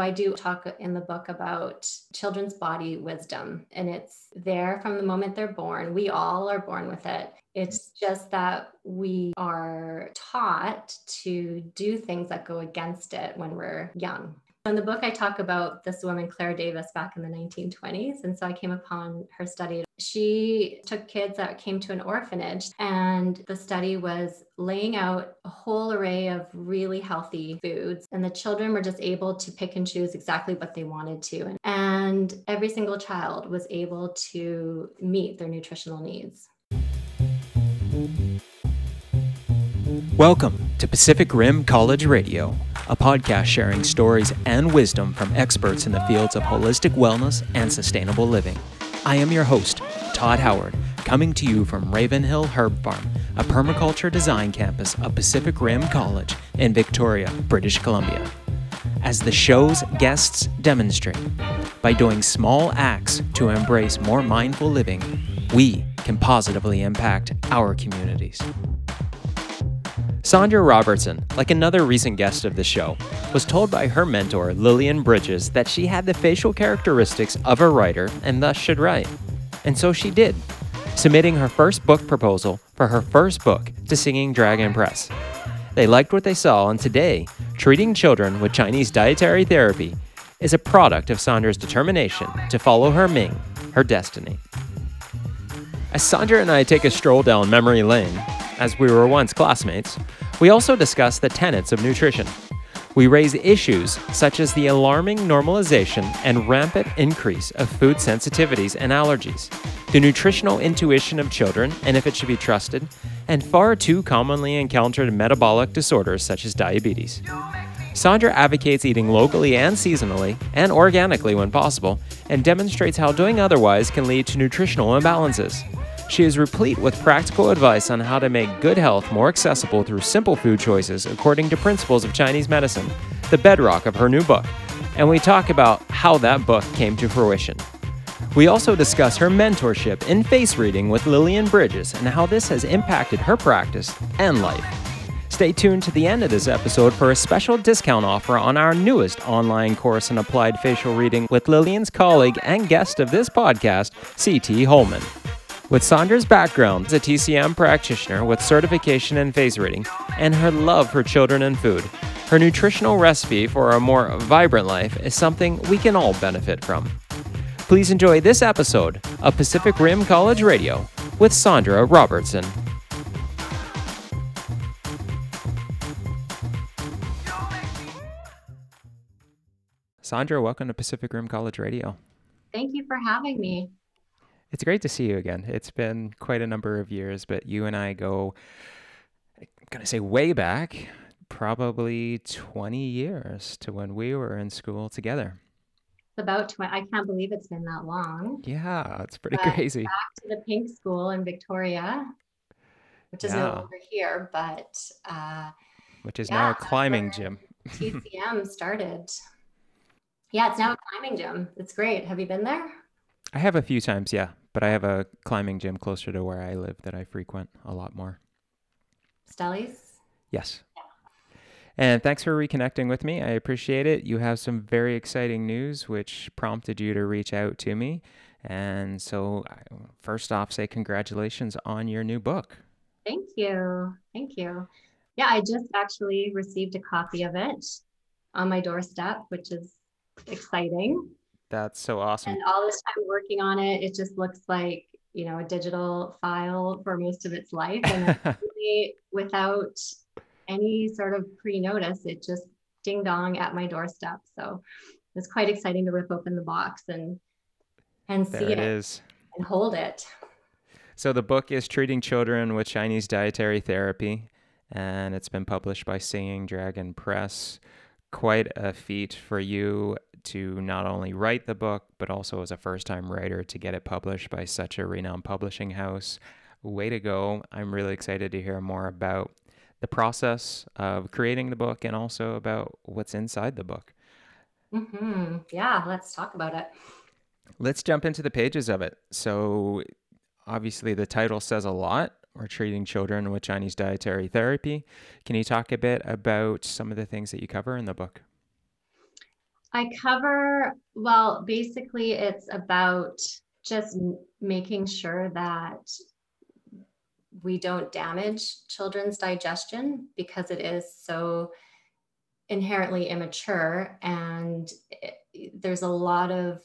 I do talk in the book about children's body wisdom, and it's there from the moment they're born. We all are born with it. It's just that we are taught to do things that go against it when we're young. In the book, I talk about this woman, Clara Davis, back in the 1920s. And so I came upon her study. She took kids that came to an orphanage, and the study was laying out a whole array of really healthy foods. And the children were just able to pick and choose exactly what they wanted to. And every single child was able to meet their nutritional needs. Welcome to Pacific Rim College Radio, a podcast sharing stories and wisdom from experts in the fields of holistic wellness and sustainable living. I am your host, Todd Howard, coming to you from Ravenhill Herb Farm, a permaculture design campus of Pacific Rim College in Victoria, British Columbia. As the show's guests demonstrate, by doing small acts to embrace more mindful living, we can positively impact our communities. Sandra Robertson, like another recent guest of the show, was told by her mentor, Lillian Bridges, that she had the facial characteristics of a writer and thus should write. And so she did, submitting her first book proposal for her first book to Singing Dragon Press. They liked what they saw, and today, treating children with Chinese dietary therapy is a product of Sandra's determination to follow her Ming, her destiny. As Sandra and I take a stroll down memory lane, as we were once classmates, we also discuss the tenets of nutrition. We raise issues such as the alarming normalization and rampant increase of food sensitivities and allergies, the nutritional intuition of children and if it should be trusted, and far too commonly encountered metabolic disorders such as diabetes. Sandra advocates eating locally and seasonally and organically when possible, and demonstrates how doing otherwise can lead to nutritional imbalances. She is replete with practical advice on how to make good health more accessible through simple food choices according to principles of Chinese medicine, the bedrock of her new book. And we talk about how that book came to fruition. We also discuss her mentorship in face reading with Lillian Bridges and how this has impacted her practice and life. Stay tuned to the end of this episode for a special discount offer on our newest online course in applied facial reading with Lillian's colleague and guest of this podcast, C.T. Holman. With Sandra's background as a TCM practitioner with certification in face reading and her love for children and food, her nutritional recipe for a more vibrant life is something we can all benefit from. Please enjoy this episode of Pacific Rim College Radio with Sandra Robertson. Sandra, welcome to Pacific Rim College Radio. Thank you for having me. It's great to see you again. It's been quite a number of years, but you and I go, I'm going to say way back, probably 20 years to when we were in school together. About 20, I can't believe it's been that long. Yeah, it's pretty but crazy. Back to the Pink School in Victoria, which is yeah. no longer here, but. Uh, which is yeah, now a climbing gym. TCM started. Yeah, it's now a climbing gym. It's great. Have you been there? I have a few times, yeah but I have a climbing gym closer to where I live that I frequent a lot more. Stellies? Yes. And thanks for reconnecting with me. I appreciate it. You have some very exciting news, which prompted you to reach out to me. And so, first off, say congratulations on your new book. Thank you. Thank you. Yeah, I just actually received a copy of it on my doorstep, which is exciting. That's so awesome. And all this time working on it, it just looks like, you know, a digital file for most of its life. And really, without any sort of pre notice, it just ding dong at my doorstep. So it's quite exciting to rip open the box and and there see it, it is and hold it. So the book is Treating Children with Chinese Dietary Therapy, and it's been published by Singing Dragon Press. Quite a feat for you to not only write the book, but also as a first time writer to get it published by such a renowned publishing house. Way to go. I'm really excited to hear more about the process of creating the book and also about what's inside the book. Mm-hmm. Yeah, let's talk about it. Let's jump into the pages of it. So, obviously, the title says a lot. We're treating children with Chinese dietary therapy. Can you talk a bit about some of the things that you cover in the book? I cover, well, basically, it's about just making sure that we don't damage children's digestion because it is so inherently immature and it, there's a lot of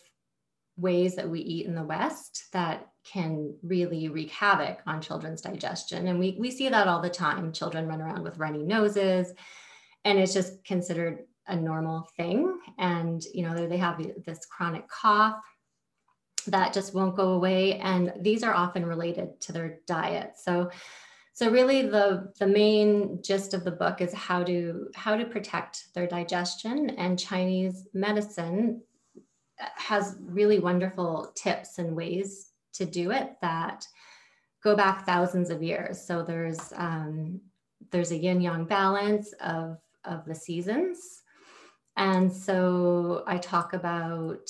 ways that we eat in the west that can really wreak havoc on children's digestion. And we, we see that all the time. Children run around with runny noses and it's just considered a normal thing. And you know they have this chronic cough that just won't go away. And these are often related to their diet. So so really the the main gist of the book is how to how to protect their digestion. And chinese medicine has really wonderful tips and ways to do it that go back thousands of years so there's um, there's a yin yang balance of of the seasons and so I talk about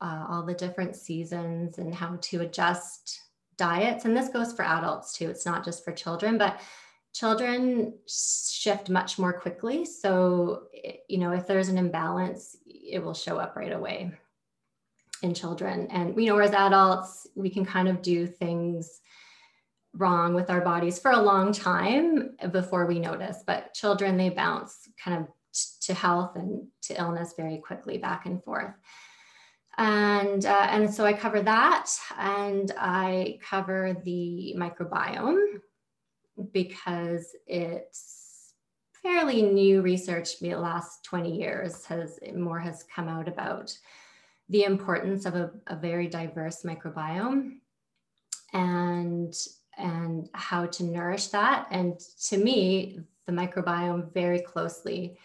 uh, all the different seasons and how to adjust diets. And this goes for adults too, it's not just for children, but children shift much more quickly. So, you know, if there's an imbalance, it will show up right away in children. And, you know, whereas adults, we can kind of do things wrong with our bodies for a long time before we notice. But children, they bounce kind of to health and to illness very quickly back and forth and uh, and so i cover that and i cover the microbiome because it's fairly new research the last 20 years has more has come out about the importance of a, a very diverse microbiome and and how to nourish that and to me the microbiome very closely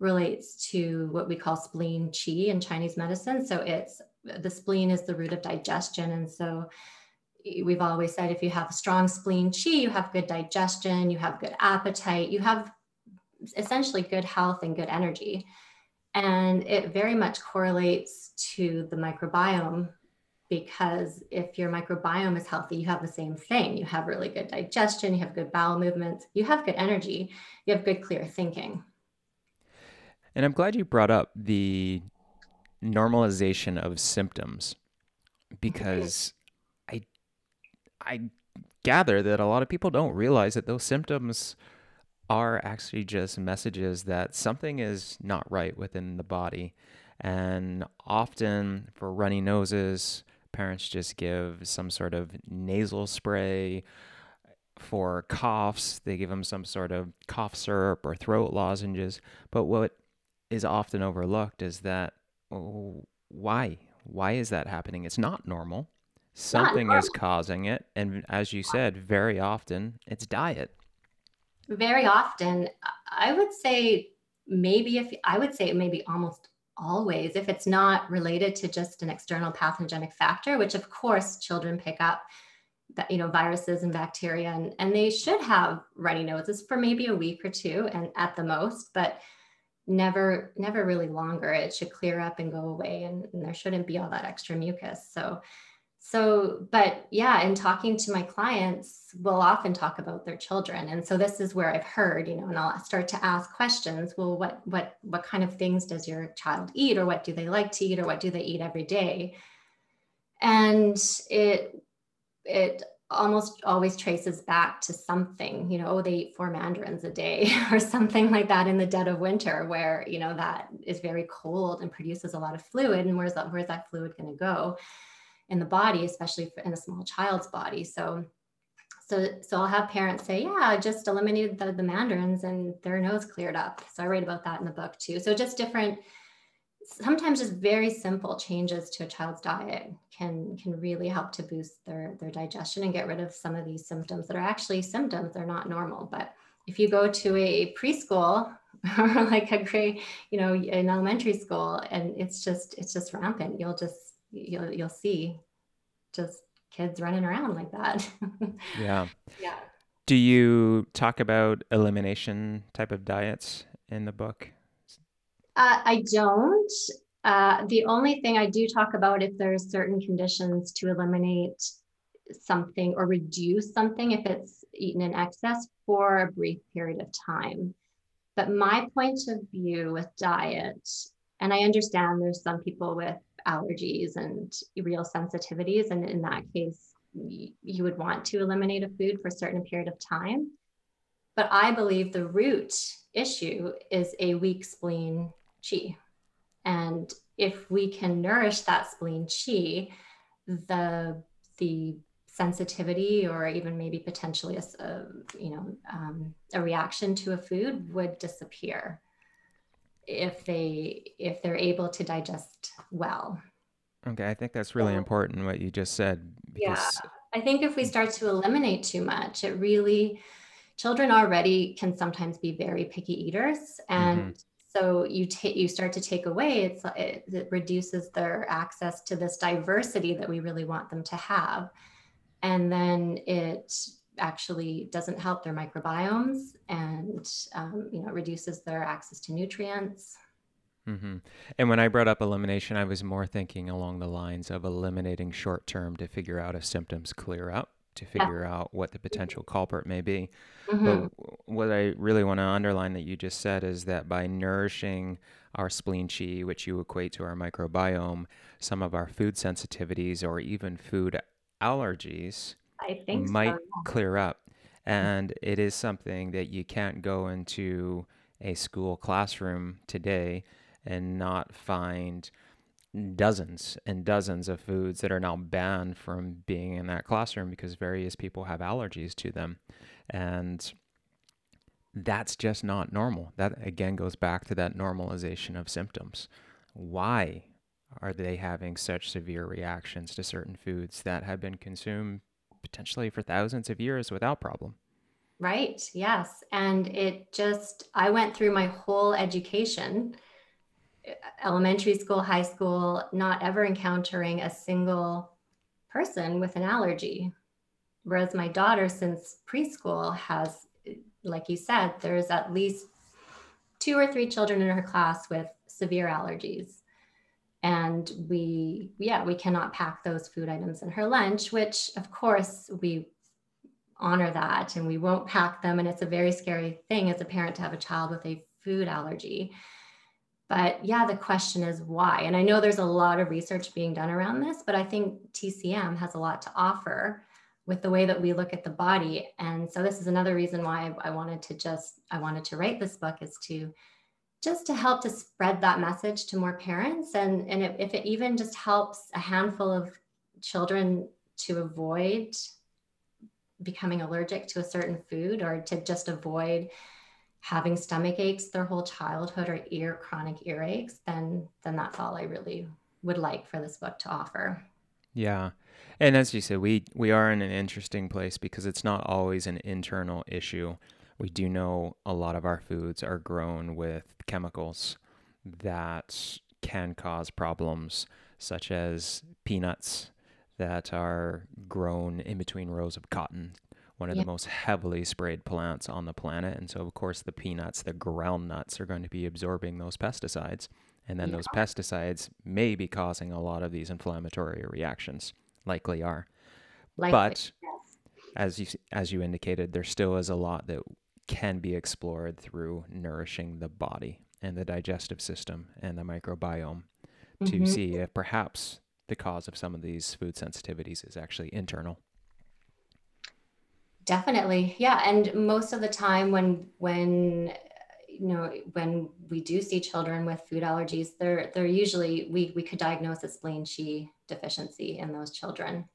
relates to what we call spleen qi in Chinese medicine. So it's the spleen is the root of digestion. And so we've always said if you have strong spleen qi, you have good digestion, you have good appetite, you have essentially good health and good energy. And it very much correlates to the microbiome because if your microbiome is healthy, you have the same thing. You have really good digestion, you have good bowel movements, you have good energy, you have good clear thinking. And I'm glad you brought up the normalization of symptoms because I I gather that a lot of people don't realize that those symptoms are actually just messages that something is not right within the body. And often for runny noses, parents just give some sort of nasal spray. For coughs, they give them some sort of cough syrup or throat lozenges. But what is often overlooked is that oh, why why is that happening it's not normal something not is causing it and as you said very often it's diet very often i would say maybe if i would say maybe almost always if it's not related to just an external pathogenic factor which of course children pick up that you know viruses and bacteria and, and they should have runny noses for maybe a week or two and at the most but never never really longer. It should clear up and go away and, and, there shouldn't be all that extra mucus. So so but yeah in talking to my clients we'll often talk about their children. And so this is where i've heard you know and i'll start to ask questions. Well what what what kind of things does your child eat or what do they like to eat or what do they eat every day? And it it almost always traces back to something, you know, oh, they eat four mandarins a day or something like that in the dead of winter, where, you know, that is very cold and produces a lot of fluid. And where's that, where's that fluid going to go in the body, especially in a small child's body? So, so, so I'll have parents say, yeah, I just eliminated the, the mandarins and their nose cleared up. So I write about that in the book too. So just different, sometimes just very simple changes to a child's diet can can really help to boost their their digestion and get rid of some of these symptoms that are actually symptoms they're not normal but if you go to a preschool or like a grade you know an elementary school and it's just it's just rampant you'll just you'll you'll see just kids running around like that yeah yeah do you talk about elimination type of diets in the book uh, I don't. Uh, the only thing I do talk about if there's certain conditions to eliminate something or reduce something if it's eaten in excess for a brief period of time. But my point of view with diet And I understand there's some people with allergies and real sensitivities. And in that case, you would want to eliminate a food for a certain period of time. But I believe the root issue is a weak spleen chi. And if we can nourish that spleen chi, the the sensitivity or even maybe potentially a, you know um, a reaction to a food would disappear if they if they're able to digest well. Okay i think that's really important what you just said because... yeah i think if we start to eliminate too much it really children already can sometimes be very picky eaters and mm-hmm. so you take you start to take away it's it, it reduces their access to this diversity that we really want them to have. And then it actually doesn't help their microbiomes and um, you know reduces their access to nutrients mm-hmm. and when i brought up elimination i was more thinking along the lines of eliminating short term to figure out if symptoms clear up to figure yeah. out what the potential culprit may be mm-hmm. but what i really want to underline that you just said is that by nourishing our spleen chi which you equate to our microbiome some of our food sensitivities or even food allergies I think might so, clear up. Mm-hmm. And it is something that you can't go into a school classroom today and not find dozens and dozens of foods that are now banned from being in that classroom because various people have allergies to them. And that's just not normal. That again goes back to that normalization of symptoms. Why are they having such severe reactions to certain foods that have been consumed potentially for thousands of years without problem? Right. Yes. And it just, I went through my whole education, uh, elementary school, high school, not ever encountering a single person with an allergy. Whereas my daughter, since preschool, has, like you said, there's at least two or three children in her class with severe allergies and we yeah we cannot pack those food items in her lunch which of course we honor that and we won't pack them. And it's a very scary thing as a parent to have a child with a food allergy. But yeah the question is why? And i know there's a lot of research being done around this but i think tcm has a lot to offer with the way that we look at the body. And so this is another reason why i wanted to just i wanted to write this book is to just to help to spread that message to more parents. And, and if, if it even just helps a handful of children to avoid becoming allergic to a certain food or to just avoid having stomach aches their whole childhood or ear chronic earaches then then that's all i really would like for this book to offer. Yeah. And as you said we we are in an interesting place because it's not always an internal issue we do know a lot of our foods are grown with chemicals that can cause problems, such as peanuts that are grown in between rows of cotton, one of the most heavily sprayed plants on the planet. And so, of course, the peanuts, the ground nuts, are going to be absorbing those pesticides. And then yeah. those pesticides may be causing a lot of these inflammatory reactions, likely are. Likely, but as you as you indicated, there still is a lot that can be explored through nourishing the body and the digestive system and the microbiome mm-hmm. to see if perhaps the cause of some of these food sensitivities is actually internal. Definitely. Yeah, and most of the time when when you know when we do see children with food allergies they're they're usually we we could diagnose a spleen chi deficiency in those children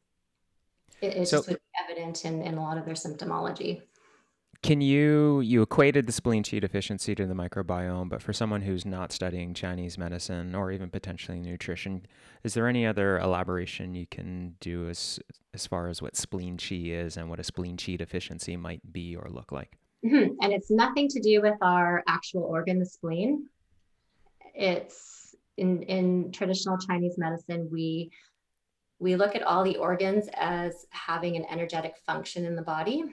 it, it so, just would be evident in, in a lot of their symptomology can you you equated the spleen chi deficiency to the microbiome, but for someone who's not studying Chinese medicine or even potentially nutrition, is there any other elaboration you can do as as far as what spleen chi is and what a spleen chi deficiency might be or look like? Mm-hmm. And it's nothing to do with our actual organ, the spleen. It's in in traditional Chinese medicine, we we look at all the organs as having an energetic function in the body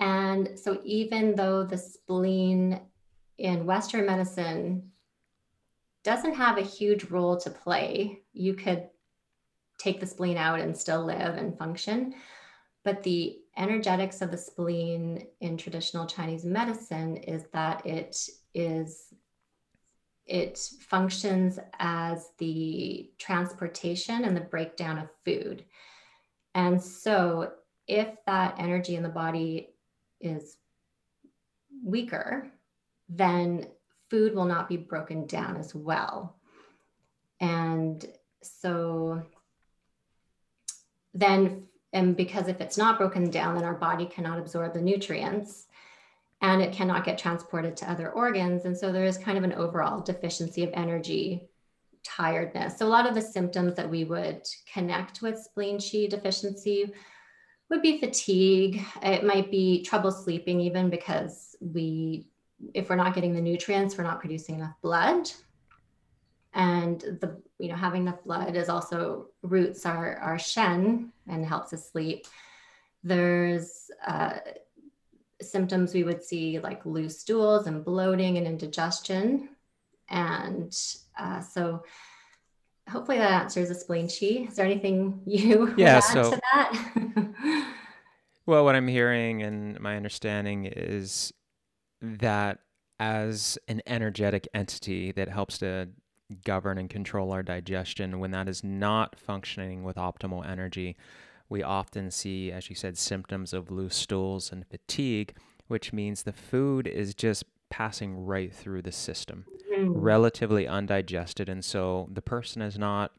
and so, even though the spleen in Western medicine doesn't have a huge role to play, you could take the spleen out and still live and function. But the energetics of the spleen in traditional Chinese medicine is that it is it functions as the transportation and the breakdown of food. And so, if that energy in the body is weaker, then food will not be broken down as well. And so, then, and because if it's not broken down, then our body cannot absorb the nutrients and it cannot get transported to other organs. And so there is kind of an overall deficiency of energy, tiredness. So a lot of the symptoms that we would connect with spleen qi deficiency would be fatigue. It might be trouble sleeping, even because we, if we're not getting the nutrients, we're not producing enough blood. And the, you know, having enough blood is also roots our, our shen and helps us sleep. There's uh, symptoms we would see like loose stools and bloating and indigestion. And uh, so hopefully that answers the spleen qi. Is there anything you yeah, so, to that? well, what I'm hearing and my understanding is that as an energetic entity that helps to govern and control our digestion, when that is not functioning with optimal energy, we often see, as you said, symptoms of loose stools and fatigue, which means the food is just passing right through the system, mm. relatively undigested. And so the person is not,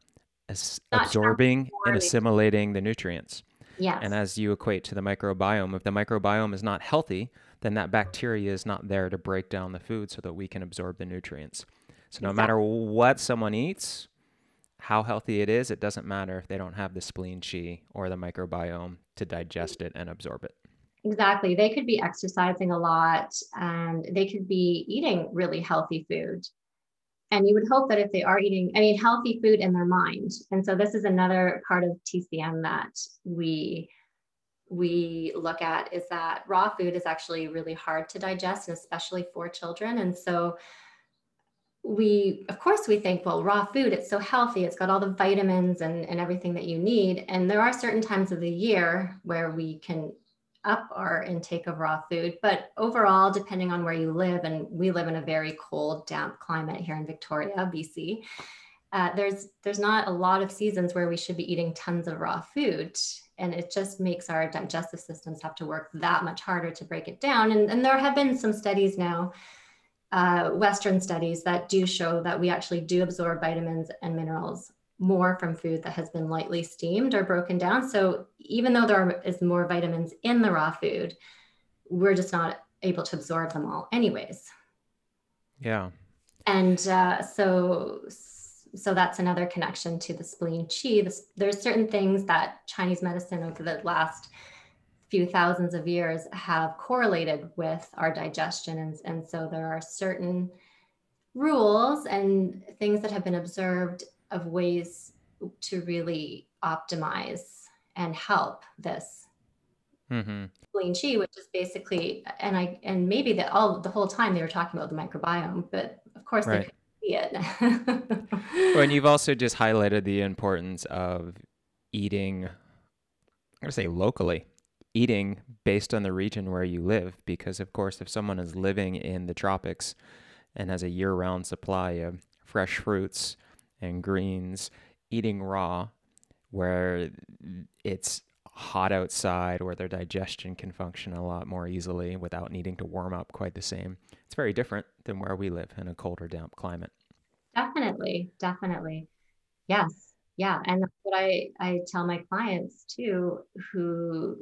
as not absorbing and assimilating the nutrients. Yes. And as you equate to the microbiome, if the microbiome is not healthy, then that bacteria is not there to break down the food so that we can absorb the nutrients. So no exactly. matter what someone eats, how healthy it is, it doesn't matter if they don't have the spleen qi or the microbiome to digest it and absorb it. Exactly. They could be exercising a lot and they could be eating really healthy food. And you would hope that if they are eating, I mean, healthy food in their mind. And so this is another part of TCM that we we look at is that raw food is actually really hard to digest, and especially for children. And so we of course we think well raw food it's so healthy it's got all the vitamins and, and everything that you need and there are certain times of the year where we can up our intake of raw food but overall depending on where you live and we live in a very cold damp climate here in victoria bc uh, there's there's not a lot of seasons where we should be eating tons of raw food and it just makes our digestive systems have to work that much harder to break it down and, and there have been some studies now uh, Western studies that do show that we actually do absorb vitamins and minerals more from food that has been lightly steamed or broken down. So even though there is more vitamins in the raw food, we're just not able to absorb them all, anyways. Yeah. And uh, so, so that's another connection to the spleen qi. This, there's certain things that Chinese medicine over the last few thousands of years have correlated with our digestion. And, and so there are certain rules and things that have been observed of ways to really optimize and help this mm-hmm. qi, which is basically, and I, and maybe that all the whole time they were talking about the microbiome, but of course right. they could see it. well, and you've also just highlighted the importance of eating, I'm to say locally, eating based on the region where you live. Because, of course, if someone is living in the tropics and has a year round supply of fresh fruits and greens, eating raw, where it's hot outside, where their digestion can function a lot more easily without needing to warm up quite the same. It's very different than where we live in a colder, damp climate. Definitely, definitely. Yes. Yeah. And that's what I, I tell my clients too, who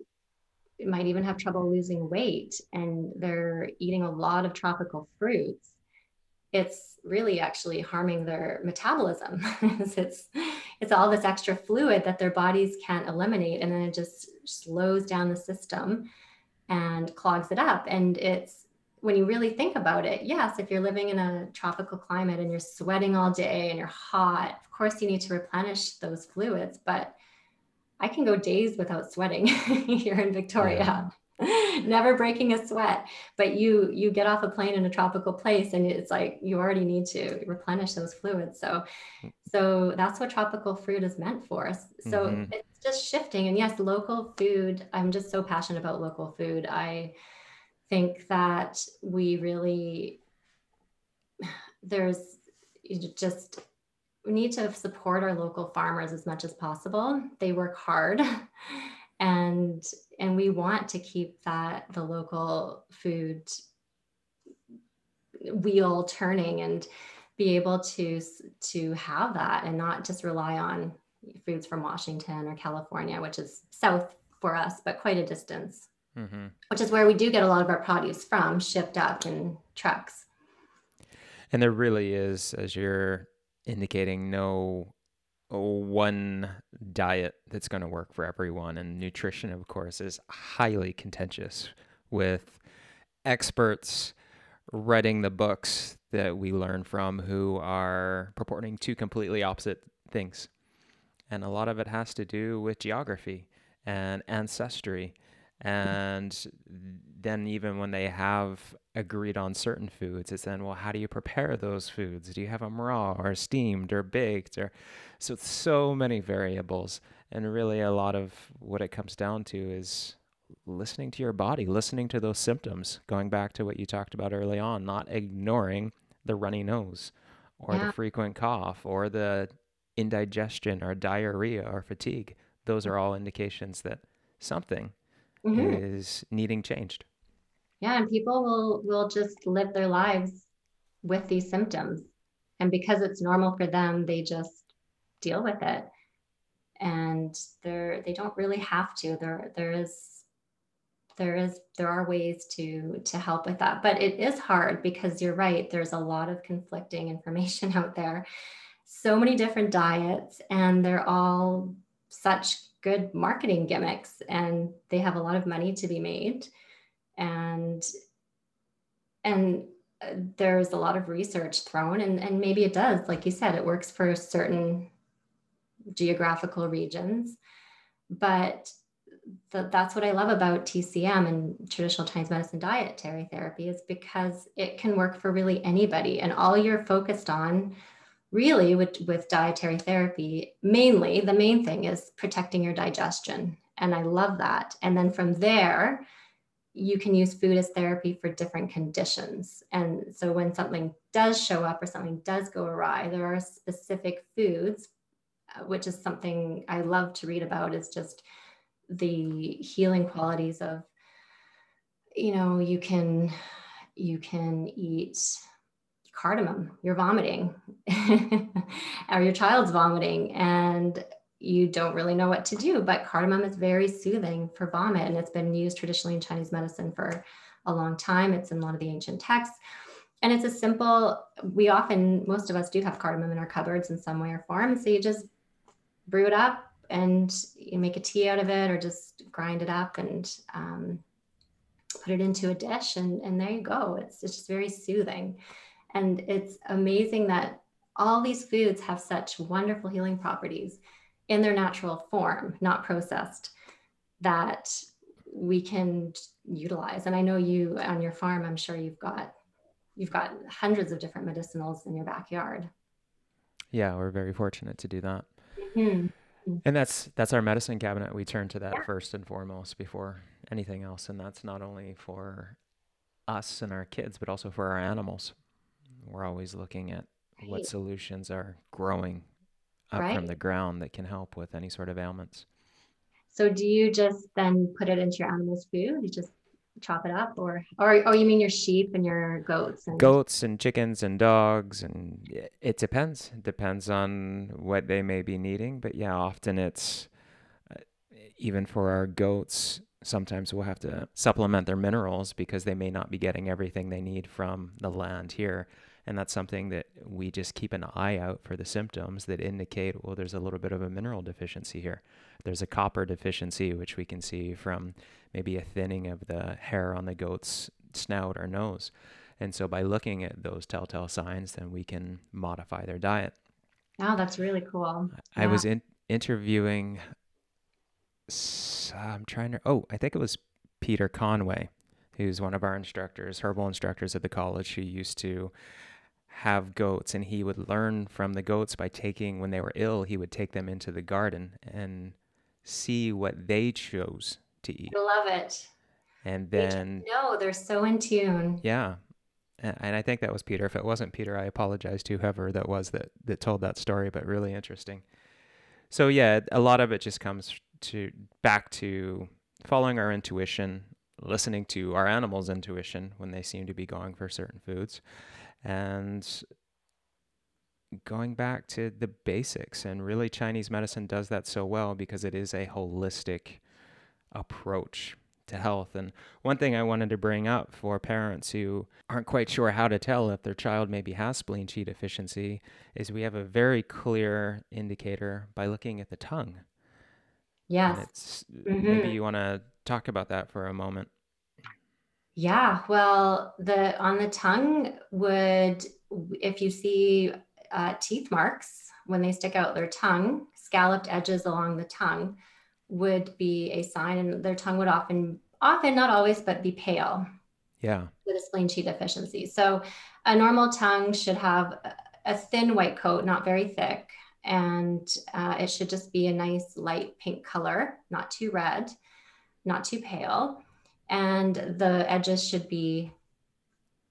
might even have trouble losing weight and they're eating a lot of tropical fruits it's really actually harming their metabolism it's it's all this extra fluid that their bodies can't eliminate and then it just slows down the system and clogs it up and it's when you really think about it yes if you're living in a tropical climate and you're sweating all day and you're hot of course you need to replenish those fluids but I can go days without sweating here in Victoria. Yeah. Never breaking a sweat, but you you get off a plane in a tropical place and it's like you already need to replenish those fluids. So so that's what tropical fruit is meant for. So mm-hmm. it's just shifting and yes, local food. I'm just so passionate about local food. I think that we really there's just we need to support our local farmers as much as possible. They work hard and and we want to keep that the local food wheel turning and be able to to have that and not just rely on foods from Washington or California, which is south for us, but quite a distance. Mm-hmm. Which is where we do get a lot of our produce from, shipped up in trucks. And there really is, as you're indicating, no one diet that's going to work for everyone. And nutrition, of course, is highly contentious with experts writing the books that we learn from who are purporting two completely opposite things. And a lot of it has to do with geography and ancestry. Mm-hmm. And then, even when they have agreed on certain foods, it's then, well, how do you prepare those foods? Do you have them raw or steamed or baked? Or so, so many variables. And really, a lot of what it comes down to is listening to your body, listening to those symptoms, going back to what you talked about early on, not ignoring the runny nose or yeah. the frequent cough or the indigestion or diarrhea or fatigue. Those are all indications that something mm-hmm. is needing changed. Yeah, and people will will just live their lives with these symptoms. And because it's normal for them, they just deal with it. And they're they don't really have to. There there is there is there are ways to to help with that but it is hard because you're right there's a lot of conflicting information out there so many different diets and they're all such good marketing gimmicks and they have a lot of money to be made and and uh, there's a lot of research thrown and, and maybe it does like you said it works for certain geographical regions but that's what I love about TCM and traditional Chinese medicine dietary therapy is because it can work for really anybody. And all you're focused on really with, with dietary therapy, mainly the main thing is protecting your digestion. And I love that. And then from there, you can use food as therapy for different conditions. And so when something does show up or something does go awry, there are specific foods, uh, which is something I love to read about, is just the healing qualities of you know you can you can eat cardamom you're vomiting or your child's vomiting and you don't really know what to do but cardamom is very soothing for vomit and it's been used traditionally in chinese medicine for a long time. It's in a lot of the ancient texts. And it's a simple we often most of us do have cardamom in our cupboards in some way or form so you just brew it up and you make a tea out of it or just grind it up and um, put it into a dish and, and there you go. It's, it's just very soothing and it's amazing that all these foods have such wonderful healing properties in their natural form not processed that we can utilize and i know you on your farm i'm sure you've got you've got hundreds of different medicinals in your backyard yeah we're very fortunate to do that mm-hmm. Mm. And that's that's our medicine cabinet. We turn to that yeah. first and foremost before anything else, and that's not only for us and our kids, but also for our animals. We're always looking at right. what solutions are growing up right. from the ground that can help with any sort of ailments. So, do you just then put it into your animals' food? You just chop it up or or oh you mean your sheep and your goats and goats and chickens and dogs and it depends it depends on what they may be needing but yeah often it's uh, even for our goats sometimes we'll have to supplement their minerals because they may not be getting everything they need from the land here and that's something that we just keep an eye out for the symptoms that indicate well there's a little bit of a mineral deficiency here there's a copper deficiency which we can see from maybe a thinning of the hair on the goat's snout or nose. And so by looking at those telltale signs, then we can modify their diet. Oh, that's really cool. I yeah. was in, interviewing, I'm trying to, oh, I think it was Peter Conway, who's one of our instructors, herbal instructors at the college, who used to have goats and he would learn from the goats by taking, when they were ill, he would take them into the garden and see what they chose to eat. I love it. And then no, they're so in tune. Yeah. and I think that was Peter. If it wasn't Peter, I apologize to whoever that was that that told that story, but really interesting. So yeah, a lot of it just comes to back to following our intuition, listening to our animals' intuition when they seem to be going for certain foods, and going back to the basics. And really, Chinese medicine does that so well because it is a holistic approach to health. And one thing I wanted to bring up for parents who aren't quite sure how to tell if their child maybe has spleen qi deficiency is we have a very clear indicator by looking at the tongue. Yes. Mm-hmm. Maybe you want to talk about that for a moment. Yeah, well, the on the tongue would if you see uh, teeth marks when they stick out their tongue, scalloped edges along the tongue, would be a sign, and their tongue would often, often not always, but be pale. Yeah. With a spleen qi deficiency. So a normal tongue should have a thin white coat, not very thick, and uh, it should just be a nice light pink color, not too red, not too pale, and the edges should be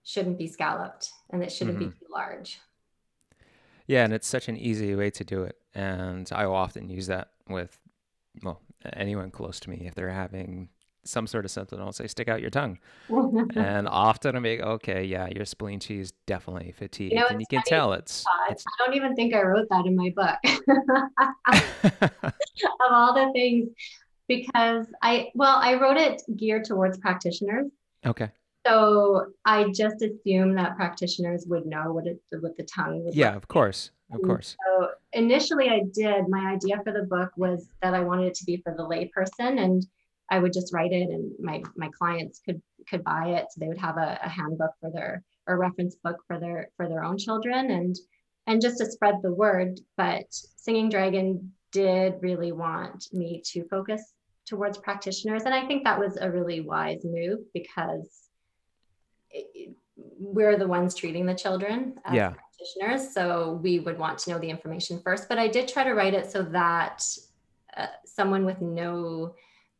shouldn't be scalloped, and it shouldn't mm-hmm. be too large. Yeah, and it's such an easy way to do it, and I will often use that with well anyone close to me if they're having some sort of symptom, I'll say stick out your tongue. and often I'm like, okay, yeah, your spleen qi's definitely fatigued. You know, and you can tell it's, it's, I don't even think I wrote that in my book of all the things because I well, I wrote it geared towards practitioners. Okay. So I just assume that practitioners would know what it what the tongue would Yeah, of course. Of course. So initially I did. My idea for the book was that I wanted it to be for the layperson and I would just write it and my my clients could could buy it. So they would have a, a handbook for their or reference book for their for their own children and and just to spread the word. But Singing Dragon did really want me to focus towards practitioners. And I think that was a really wise move because it, we're the ones treating the children as yeah. practitioners. So we would want to know the information first. But I did try to write it so that uh, someone with no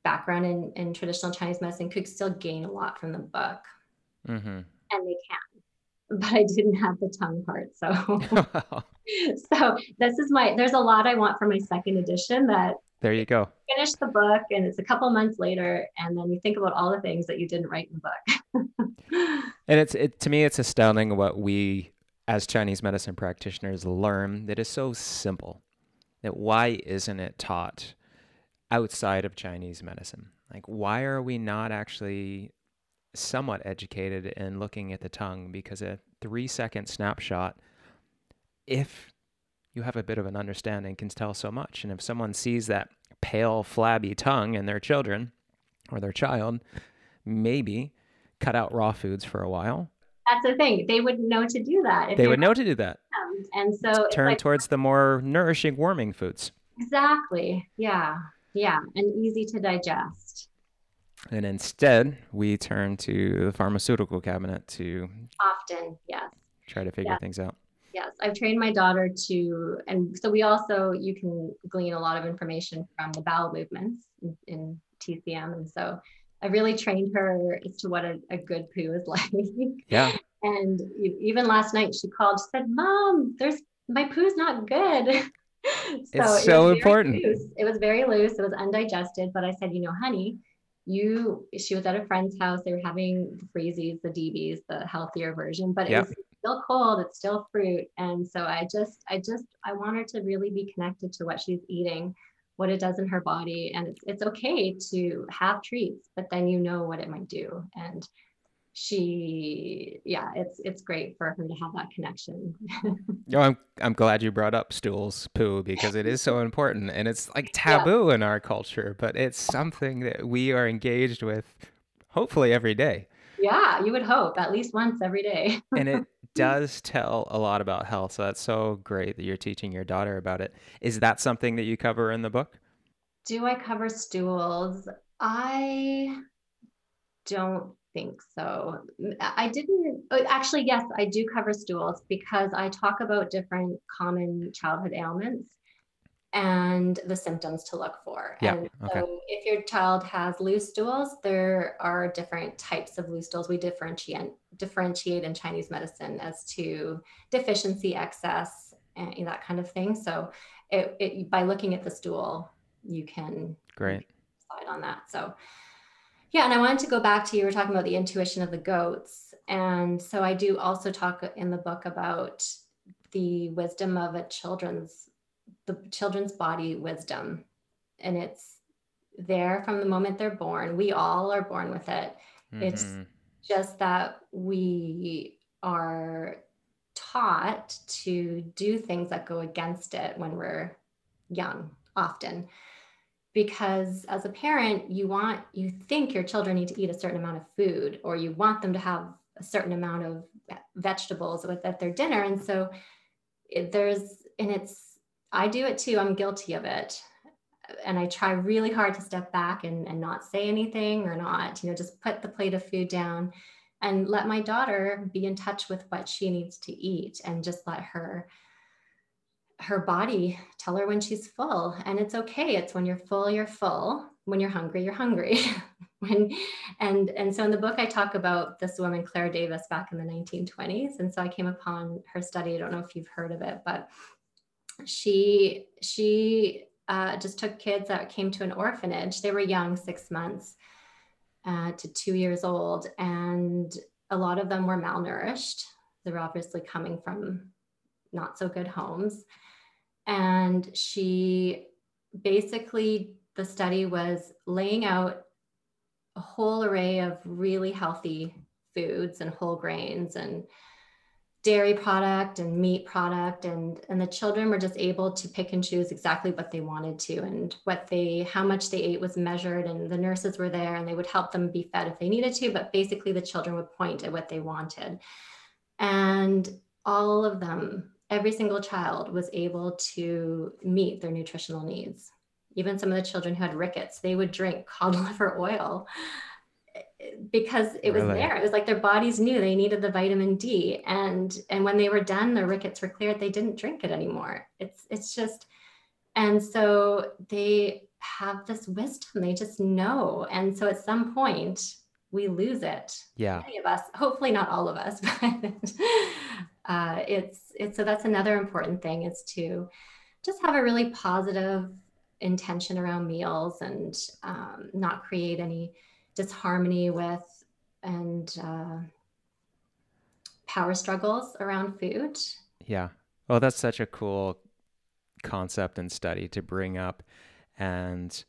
background in, in traditional Chinese medicine could still gain a lot from the book. Mm-hmm. And they can. But I didn't have the tongue part. So so this is my there's a lot I want for my second edition that there you go. Finish the book and it's a couple months later and then you think about all the things that you didn't write in the book. and it's it to me it's astounding what we as Chinese medicine practitioners learn that is so simple. That why isn't it taught outside of Chinese medicine? Like why are we not actually somewhat educated in looking at the tongue because a 3 second snapshot if you have a bit of an understanding can tell so much. And if someone sees that pale, flabby tongue in their children or their child, maybe cut out raw foods for a while. That's the thing. They would know to do that. They would know to do that. Um, and so turn like, towards the more nourishing, warming foods. Exactly. Yeah. Yeah. And easy to digest. And instead, we turn to the pharmaceutical cabinet to often, yes, try to figure things out. Yes, I've trained my daughter to, and so we also, you can glean a lot of information from the bowel movements in, in TCM. And so I really trained her as to what a, a good poo is like. Yeah. and even last night she called, she said, Mom, there's my poo's not good. so it's so it important. Loose. It was very loose. It was undigested. But I said, you know, honey, you she was at a friend's house. They were having the freezies, the DBs, the healthier version, but it yep. was still cold it's still fruit. And so i just i just i want her to really be connected to what she's eating what it does in her body. And it's, it's okay to have treats but then you know what it might do. And she yeah it's it's great for her to have that connection. No oh, i'm i'm glad you brought up stools poo because it is so important. And it's like taboo yeah. in our culture but it's something that we are engaged with hopefully every day yeah you would hope at least once every day and it does tell a lot about health. So that's so great that you're teaching your daughter about it. Is that something that you cover in the book? Do I cover stools? I don't think so. I didn't uh, actually, yes, I do cover stools because I talk about different common childhood ailments. And the symptoms to look for. Yeah, And okay. if your child has loose stools, there are different types of loose stools. We differentiate differentiate in Chinese medicine as to deficiency, excess, and that kind of thing. So it, it by looking at the stool, you can Great. decide on that. So yeah, and I wanted to go back to you were talking about the intuition of the goats. And so I do also talk in the book about the wisdom of a children's the children's body wisdom. And it's there from the moment they're born. We all are born with it. It's Mhm. just that we are taught to do things that go against it when we're young often. Because as a parent you want you think your children need to eat a certain amount of food or you want them to have a certain amount of vegetables with at their dinner. And so it, there's and it's i do it too. I'm guilty of it. And i try really hard to step back and, and not say anything or not you know just put the plate of food down and let my daughter be in touch with what she needs to eat and just let her her body tell her when she's full. And it's okay. It's when you're full you're full. When you're hungry you're hungry. When and and so in the book i talk about this woman Clara Davis back in the 1920s and so i came upon her study. I don't know if you've heard of it but she she uh, just took kids that came to an orphanage. They were young six months uh, to two years old and a lot of them were malnourished. They were obviously coming from not so good homes. And she basically the study was laying out a whole array of really healthy foods and whole grains and dairy product and meat product and and the children were just able to pick and choose exactly what they wanted to and what they how much they ate was measured and the nurses were there and they would help them be fed if they needed to but basically the children would point at what they wanted. And all of them every single child was able to meet their nutritional needs. Even some of the children who had rickets they would drink cod liver oil because it was Really? there. It was like their bodies knew they needed the vitamin d and and when they were done their rickets were cleared. They didn't drink it anymore. It's it's just and so they have this wisdom. They just know. And so at some point we lose it. Yeah. many of us hopefully not all of us but uh, it's it's so that's another important thing is to just have a really positive intention around meals and um, not create any disharmony with and uh, power struggles around food Yeah. Well, that's such a cool concept and study to bring up. And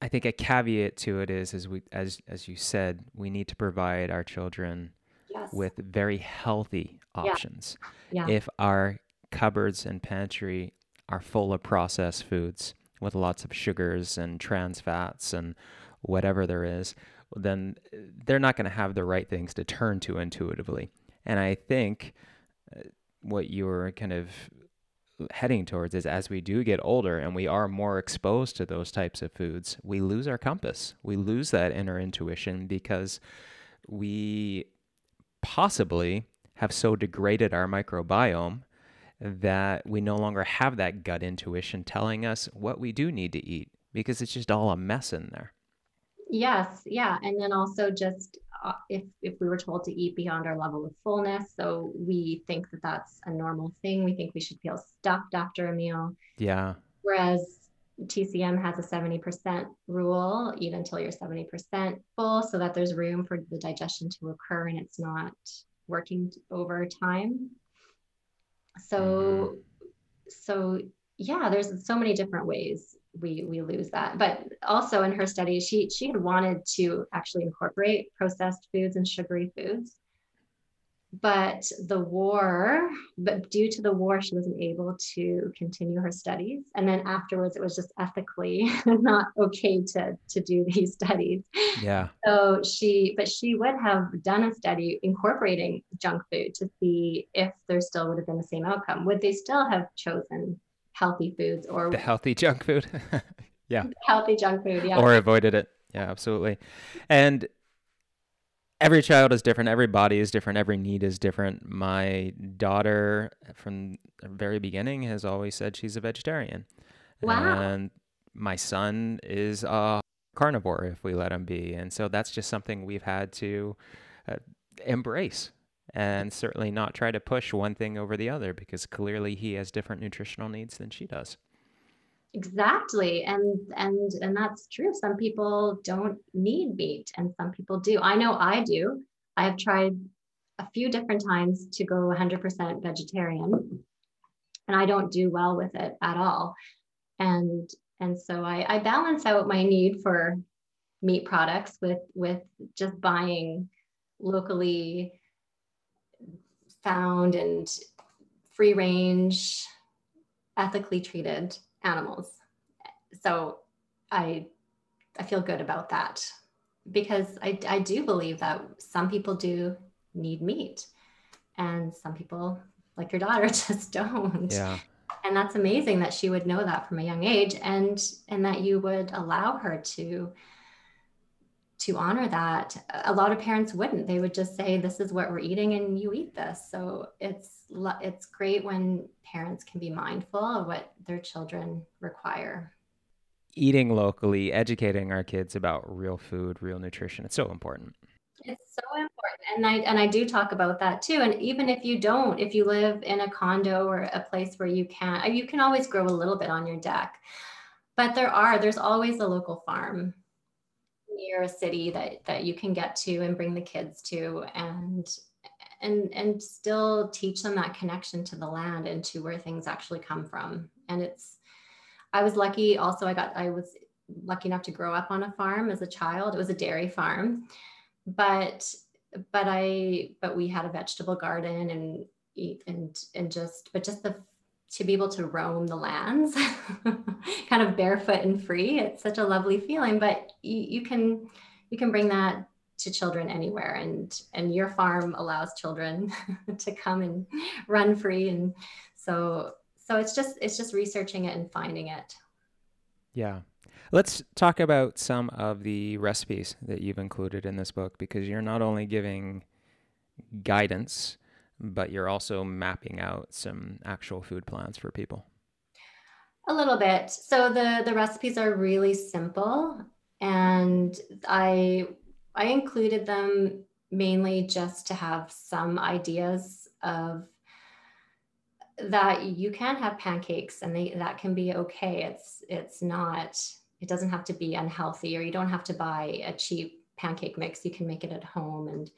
I think a caveat to it is, as we, as, as you said, we need to provide our children yes with very healthy Yeah. options. yeah If our cupboards and pantry are full of processed foods with lots of sugars and trans fats and whatever there is, then uh, they're not going to have the right things to turn to intuitively. And I think uh, what you're kind of heading towards is as we do get older and we are more exposed to those types of foods, we lose our compass. We lose that inner intuition because we possibly have so degraded our microbiome that we no longer have that gut intuition telling us what we do need to eat because it's just all a mess in there. Yes, yeah, and then also just uh, if if we were told to eat beyond our level of fullness, so we think that that's a normal thing. We think we should feel stuffed after a meal, Yeah. whereas TCM has a seventy percent rule: eat until you're seventy percent full, so that there's room for the digestion to occur and it's not working over time. So, so yeah, there's so many different ways we we lose that. But also in her study she she had wanted to actually incorporate processed foods and sugary foods. But the war but due to the war she wasn't able to continue her studies. And then afterwards it was just ethically not okay to to do these studies. Yeah. so she but she would have done a study incorporating junk food to see if there still would have been the same outcome. Would they still have chosen healthy foods or The healthy junk food. yeah. healthy junk food yeah Or avoided it. Yeah, absolutely. And every child is different every body is different every need is different my daughter from the very beginning has always said she's a vegetarian Wow. and my son is a carnivore if we let him be and so that's just something we've had to uh, embrace and certainly not try to push one thing over the other because clearly he has different nutritional needs than she does Exactly. And and and that's true. Some people don't need meat and some people do. I know I do. I have tried a few different times to go 100% vegetarian and I don't do well with it at all. And and so I, I balance out my need for meat products with with just buying locally found and free range ethically treated animals. So I I feel good about that because I, I do believe that some people do need meat and some people like your daughter just don't yeah and that's amazing that she would know that from a young age and and that you would allow her to to honor that a lot of parents wouldn't. They would just say this is what we're eating and you eat this. So it's it's great when parents can be mindful of what their children require. Eating locally educating our kids about real food real nutrition it's so important. It's so important and i and i do talk about that too and even if you don't if you live in a condo or a place where you can't, you can always grow a little bit on your deck but there are there's always a local farm near a city that that you can get to and bring the kids to and and and still teach them that connection to the land and to where things actually come from. And it's i was lucky also i got i was lucky enough to grow up on a farm as a child. It was a dairy farm but but i but we had a vegetable garden and and and just but just the to be able to roam the lands kind of barefoot and free. It's such a lovely feeling but you, you can you can bring that to children anywhere and and your farm allows children to come and run free. And so so it's just it's just researching it and finding it. Yeah. Let's talk about some of the recipes that you've included in this book because you're not only giving guidance but you're also mapping out some actual food plans for people. A little bit. So the the recipes are really simple and I I included them mainly just to have some ideas of that you can have pancakes and they that can be okay. It's it's not it doesn't have to be unhealthy or you don't have to buy a cheap pancake mix. You can make it at home and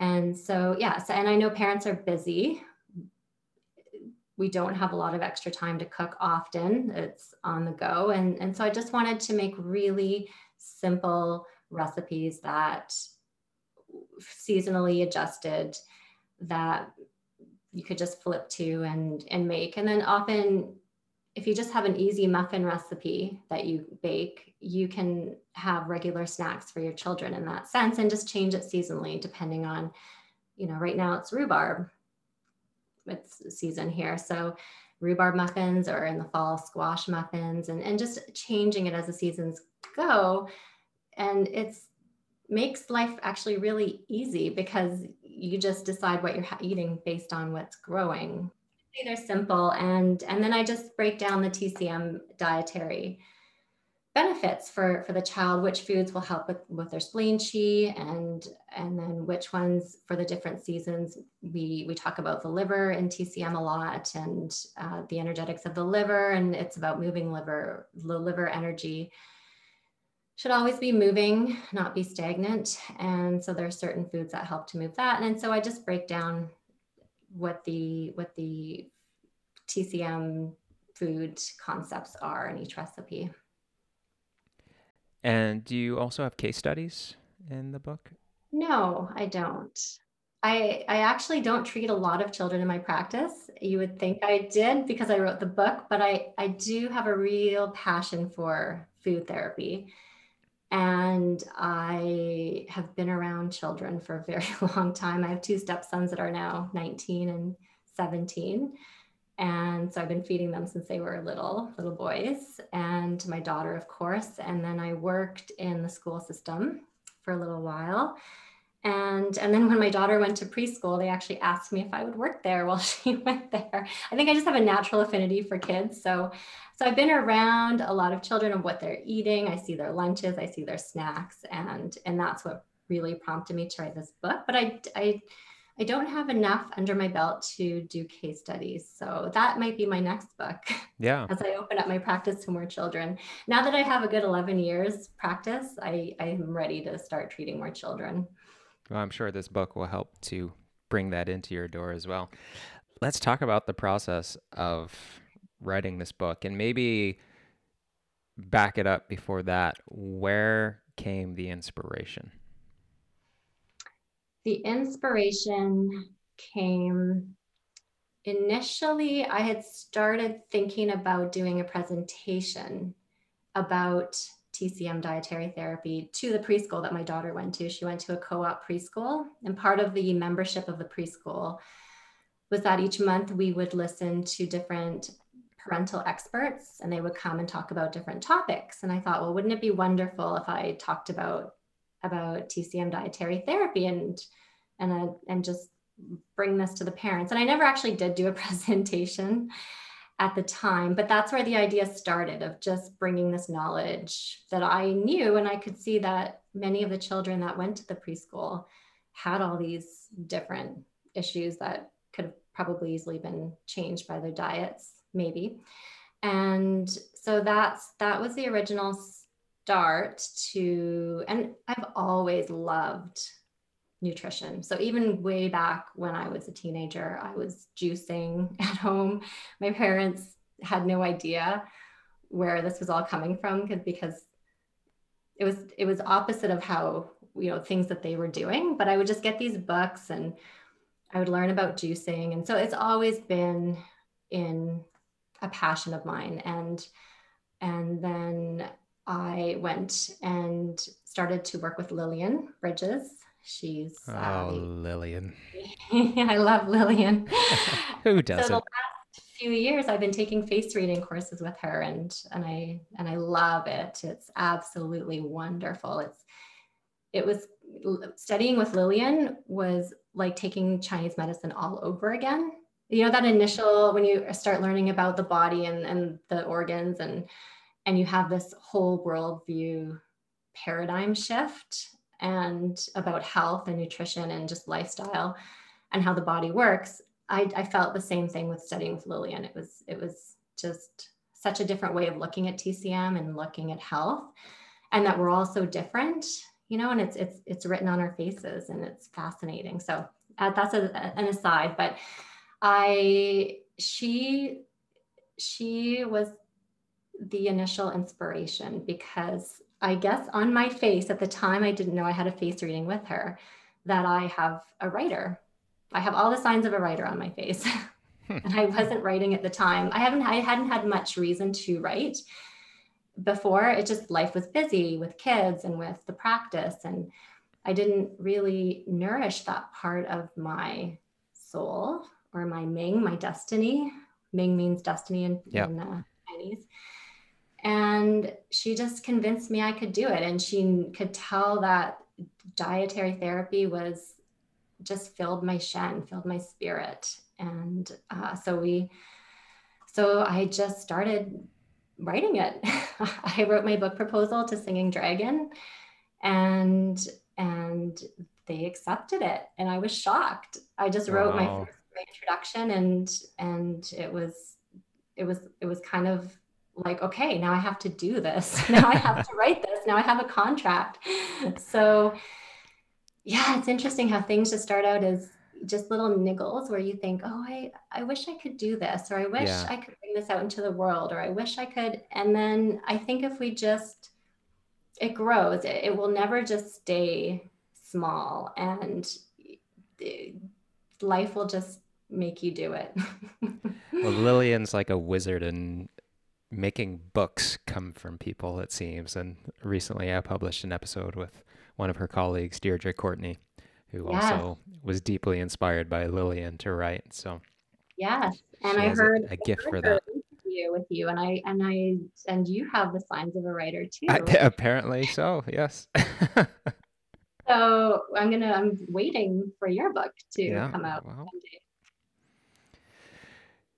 and so, yeah, so, and I know parents are busy. We don't have a lot of extra time to cook often, it's on the go. And, and so I just wanted to make really simple recipes that seasonally adjusted that you could just flip to and and make and then often if you just have an easy muffin recipe that you bake, you can have regular snacks for your children in that sense and just change it seasonally depending on, you know, right now it's rhubarb. It's season here. So rhubarb muffins or in the fall squash muffins and, and just changing it as the seasons go. And it's makes life actually really easy because you just decide what you're eating based on what's growing they're simple and and then i just break down the tcm dietary benefits for for the child which foods will help with with their spleen qi and and then which ones for the different seasons. We we talk about the liver in tcm a lot and uh, the energetics of the liver and it's about moving liver the liver energy should always be moving not be stagnant and so there are certain foods that help to move that and so i just break down what the what the TCM food concepts are in each recipe. And do you also have case studies in the book? No, I don't. I I actually don't treat a lot of children in my practice. You would think I did because I wrote the book, but I I do have a real passion for food therapy and I have been around children for a very long time. I have two stepsons that are now 19 and 17. And so I've been feeding them since they were little, little boys, and my daughter, of course. And then I worked in the school system for a little while. and and then when my daughter went to preschool they actually asked me if i would work there while she went there i think i just have a natural affinity for kids so so i've been around a lot of children of what they're eating i see their lunches i see their snacks and and that's what really prompted me to write this book but i i I don't have enough under my belt to do case studies. So that might be my next book. Yeah. As I open up my practice to more children. Now that I have a good 11 years practice, I, I am ready to start treating more children. Well, I'm sure this book will help to bring that into your door as well. Let's talk about the process of writing this book and maybe back it up before that. Where came the inspiration? the inspiration came initially i had started thinking about doing a presentation about tcm dietary therapy to the preschool that my daughter went to she went to a co-op preschool and part of the membership of the preschool was that each month we would listen to different parental experts and they would come and talk about different topics and i thought well wouldn't it be wonderful if i talked about about TCM dietary therapy and and uh, and just bring this to the parents. And I never actually did do a presentation at the time, but that's where the idea started of just bringing this knowledge that I knew and I could see that many of the children that went to the preschool had all these different issues that could have probably easily been changed by their diets maybe and so that's that was the original start to, and I've always loved nutrition. So even way back when I was a teenager, I was juicing at home. My parents had no idea where this was all coming from because it was it was opposite of how you know things that they were doing but i would just get these books and i would learn about juicing and so it's always been in a passion of mine and and then I went and started to work with Lillian Bridges. She's oh uh, Lillian. I love Lillian. Who doesn't? So the last few years, I've been taking face reading courses with her, and and I and I love it. It's absolutely wonderful. It's it was studying with Lillian was like taking Chinese medicine all over again. You know that initial when you start learning about the body and and the organs and and you have this whole worldview paradigm shift and about health and nutrition and just lifestyle and how the body works I, I, felt the same thing with studying with lillian. It was it was just such a different way of looking at tcm and looking at health and that we're all so different you know and it's it's it's written on our faces and it's fascinating. So uh, that's a, an aside but i she she was the initial inspiration because I guess on my face at the time, I didn't know I had a face reading with her, that I have a writer. I have all the signs of a writer on my face. Hmm. and I wasn't writing at the time. I haven't I hadn't had much reason to write before. It just life was busy with kids and with the practice. And I didn't really nourish that part of my soul or my Ming, my destiny. Ming means destiny in, yep. in uh, Chinese and she just convinced me I could do it. And she could tell that dietary therapy was just filled my shen, filled my spirit. And uh, so we, so I just started writing it. I wrote my book proposal to Singing Dragon, and and they accepted it, and I was shocked. I just wrote wow. my first introduction, and and it was it was it was kind of like, okay, now I have to do this. Now I have to write this. Now I have a contract. So, yeah, it's interesting how things just start out as just little niggles where you think, oh, I, I wish I could do this, or I wish yeah. I could bring this out into the world, or I wish I could. And then I think if we just, it grows, it, it will never just stay small, and life will just make you do it. well, Lillian's like a wizard in making books come from people, it seems. And recently I published an episode with one of her colleagues, Deirdre Courtney, who yeah. also was deeply inspired by Lillian to write. So, yes. And I heard a, a gift for that. Interview with you, and I and I and you have the signs of a writer too. I, apparently so, yes. so I'm gonna I'm waiting for your book to yeah, come out.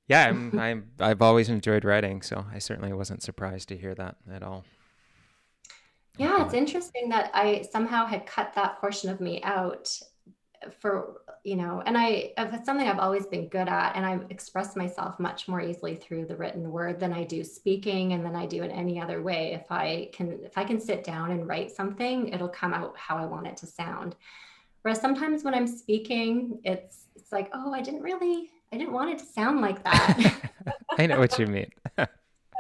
Yeah, I'm, I'm I've always enjoyed writing, so I certainly wasn't surprised to hear that at all. Yeah, it's interesting that I somehow had cut that portion of me out for you know and i uh, it's something i've always been good at and i express myself much more easily through the written word than i do speaking and than i do in any other way. If i can if i can sit down and write something it'll come out how i want it to sound. Whereas sometimes when i'm speaking it's it's like oh i didn't really i didn't want it to sound like that. I know what you mean.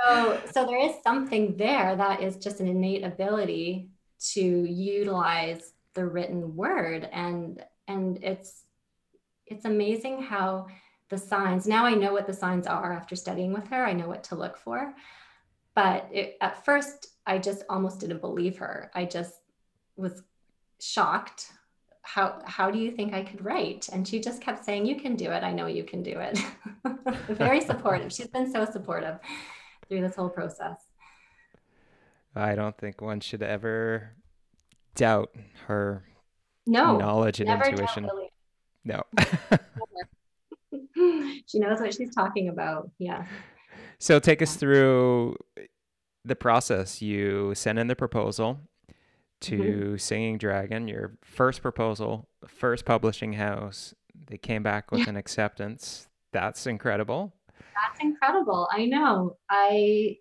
So so there is something there that is just an innate ability to utilize the written word and and it's it's amazing how the signs now i know what the signs are after studying with her. I know what to look for. But it, at first i just almost didn't believe her. I just was shocked. How how do you think i could write? And she just kept saying you can do it. I know you can do it. Very supportive. She's been so supportive through this whole process. I don't think one should ever doubt her no. knowledge and intuition no. She knows what she's talking about. Yeah. So take us through the process. You send in the proposal to mm-hmm. singing dragon your first proposal first publishing house. They came back with an acceptance. That's incredible. That's incredible. I know. I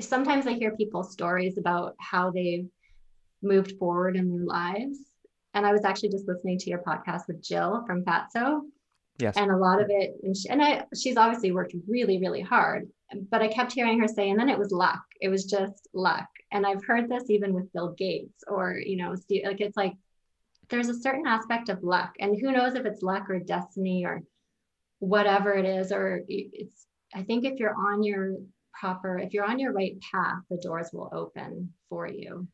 sometimes i hear people's stories about how they've moved forward in their lives. And I was actually just listening to your podcast with Jill from Fatso. Yes. And a lot of it, and, she, and I, she's obviously worked really, really hard. But I kept hearing her say, and then it was luck. It was just luck. And I've heard this even with Bill Gates, or you know, like it's like there's a certain aspect of luck, and who knows if it's luck or destiny or whatever it is, or it's. I think if you're on your proper, if you're on your right path, the doors will open for you.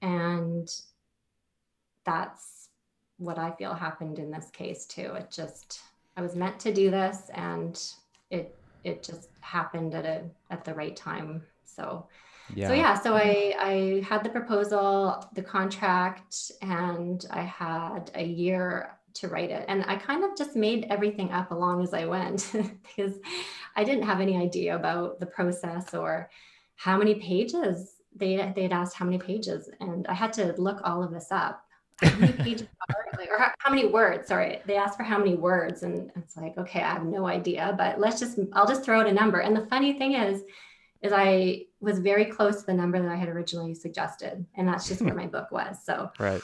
And that's what I feel happened in this case too. It just I was meant to do this and it it just happened at a at the right time. So yeah. So yeah, so I I had the proposal, the contract, and I had a year to write it. And I kind of just made everything up along as I went because I didn't have any idea about the process or how many pages they they'd asked how many pages, and I had to look all of this up. How many pages are, like, or how, how many words? Sorry, they asked for how many words, and it's like, okay, I have no idea, but let's just I'll just throw out a number. And the funny thing is, is I was very close to the number that I had originally suggested, and that's just where my book was. So right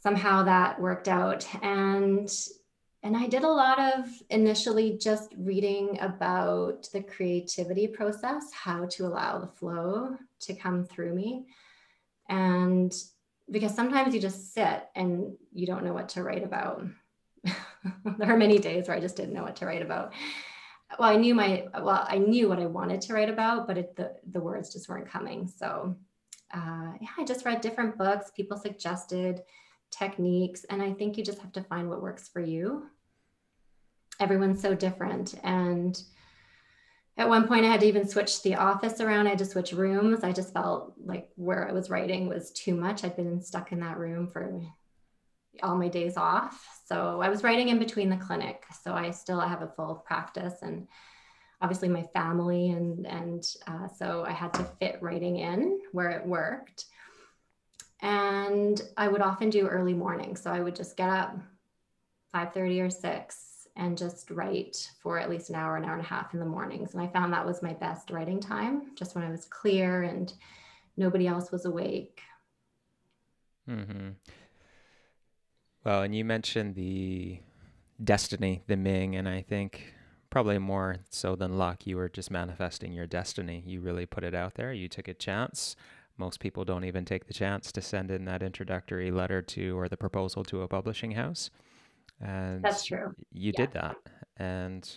somehow that worked out and and I did a lot of initially just reading about the creativity process, how to allow the flow to come through me. And because sometimes you just sit and you don't know what to write about. there are many days where I just didn't know what to write about. Well, I knew my well, I knew what I wanted to write about, but it, the the words just weren't coming. So, uh, yeah, I just read different books. People suggested techniques. And I think you just have to find what works for you. Everyone's so different. And at one point, I had to even switch the office around. I had to switch rooms. I just felt like where I was writing was too much. I'd been stuck in that room for all my days off. So I was writing in between the clinic. So I still have a full practice and obviously my family and and uh, so I had to fit writing in where it worked and I would often do early morning. So I would just get up 5:30 or 6 and just write for at least an hour, an hour and a half in the mornings. And I found that was my best writing time, just when I was clear and nobody else was awake. Mm-hmm. Well, and you mentioned the destiny, the Ming, and I think probably more so than luck, you were just manifesting your destiny. You really put it out there. You took a chance most people don't even take the chance to send in that introductory letter to or the proposal to a publishing house. And that's true. You yeah. did that. And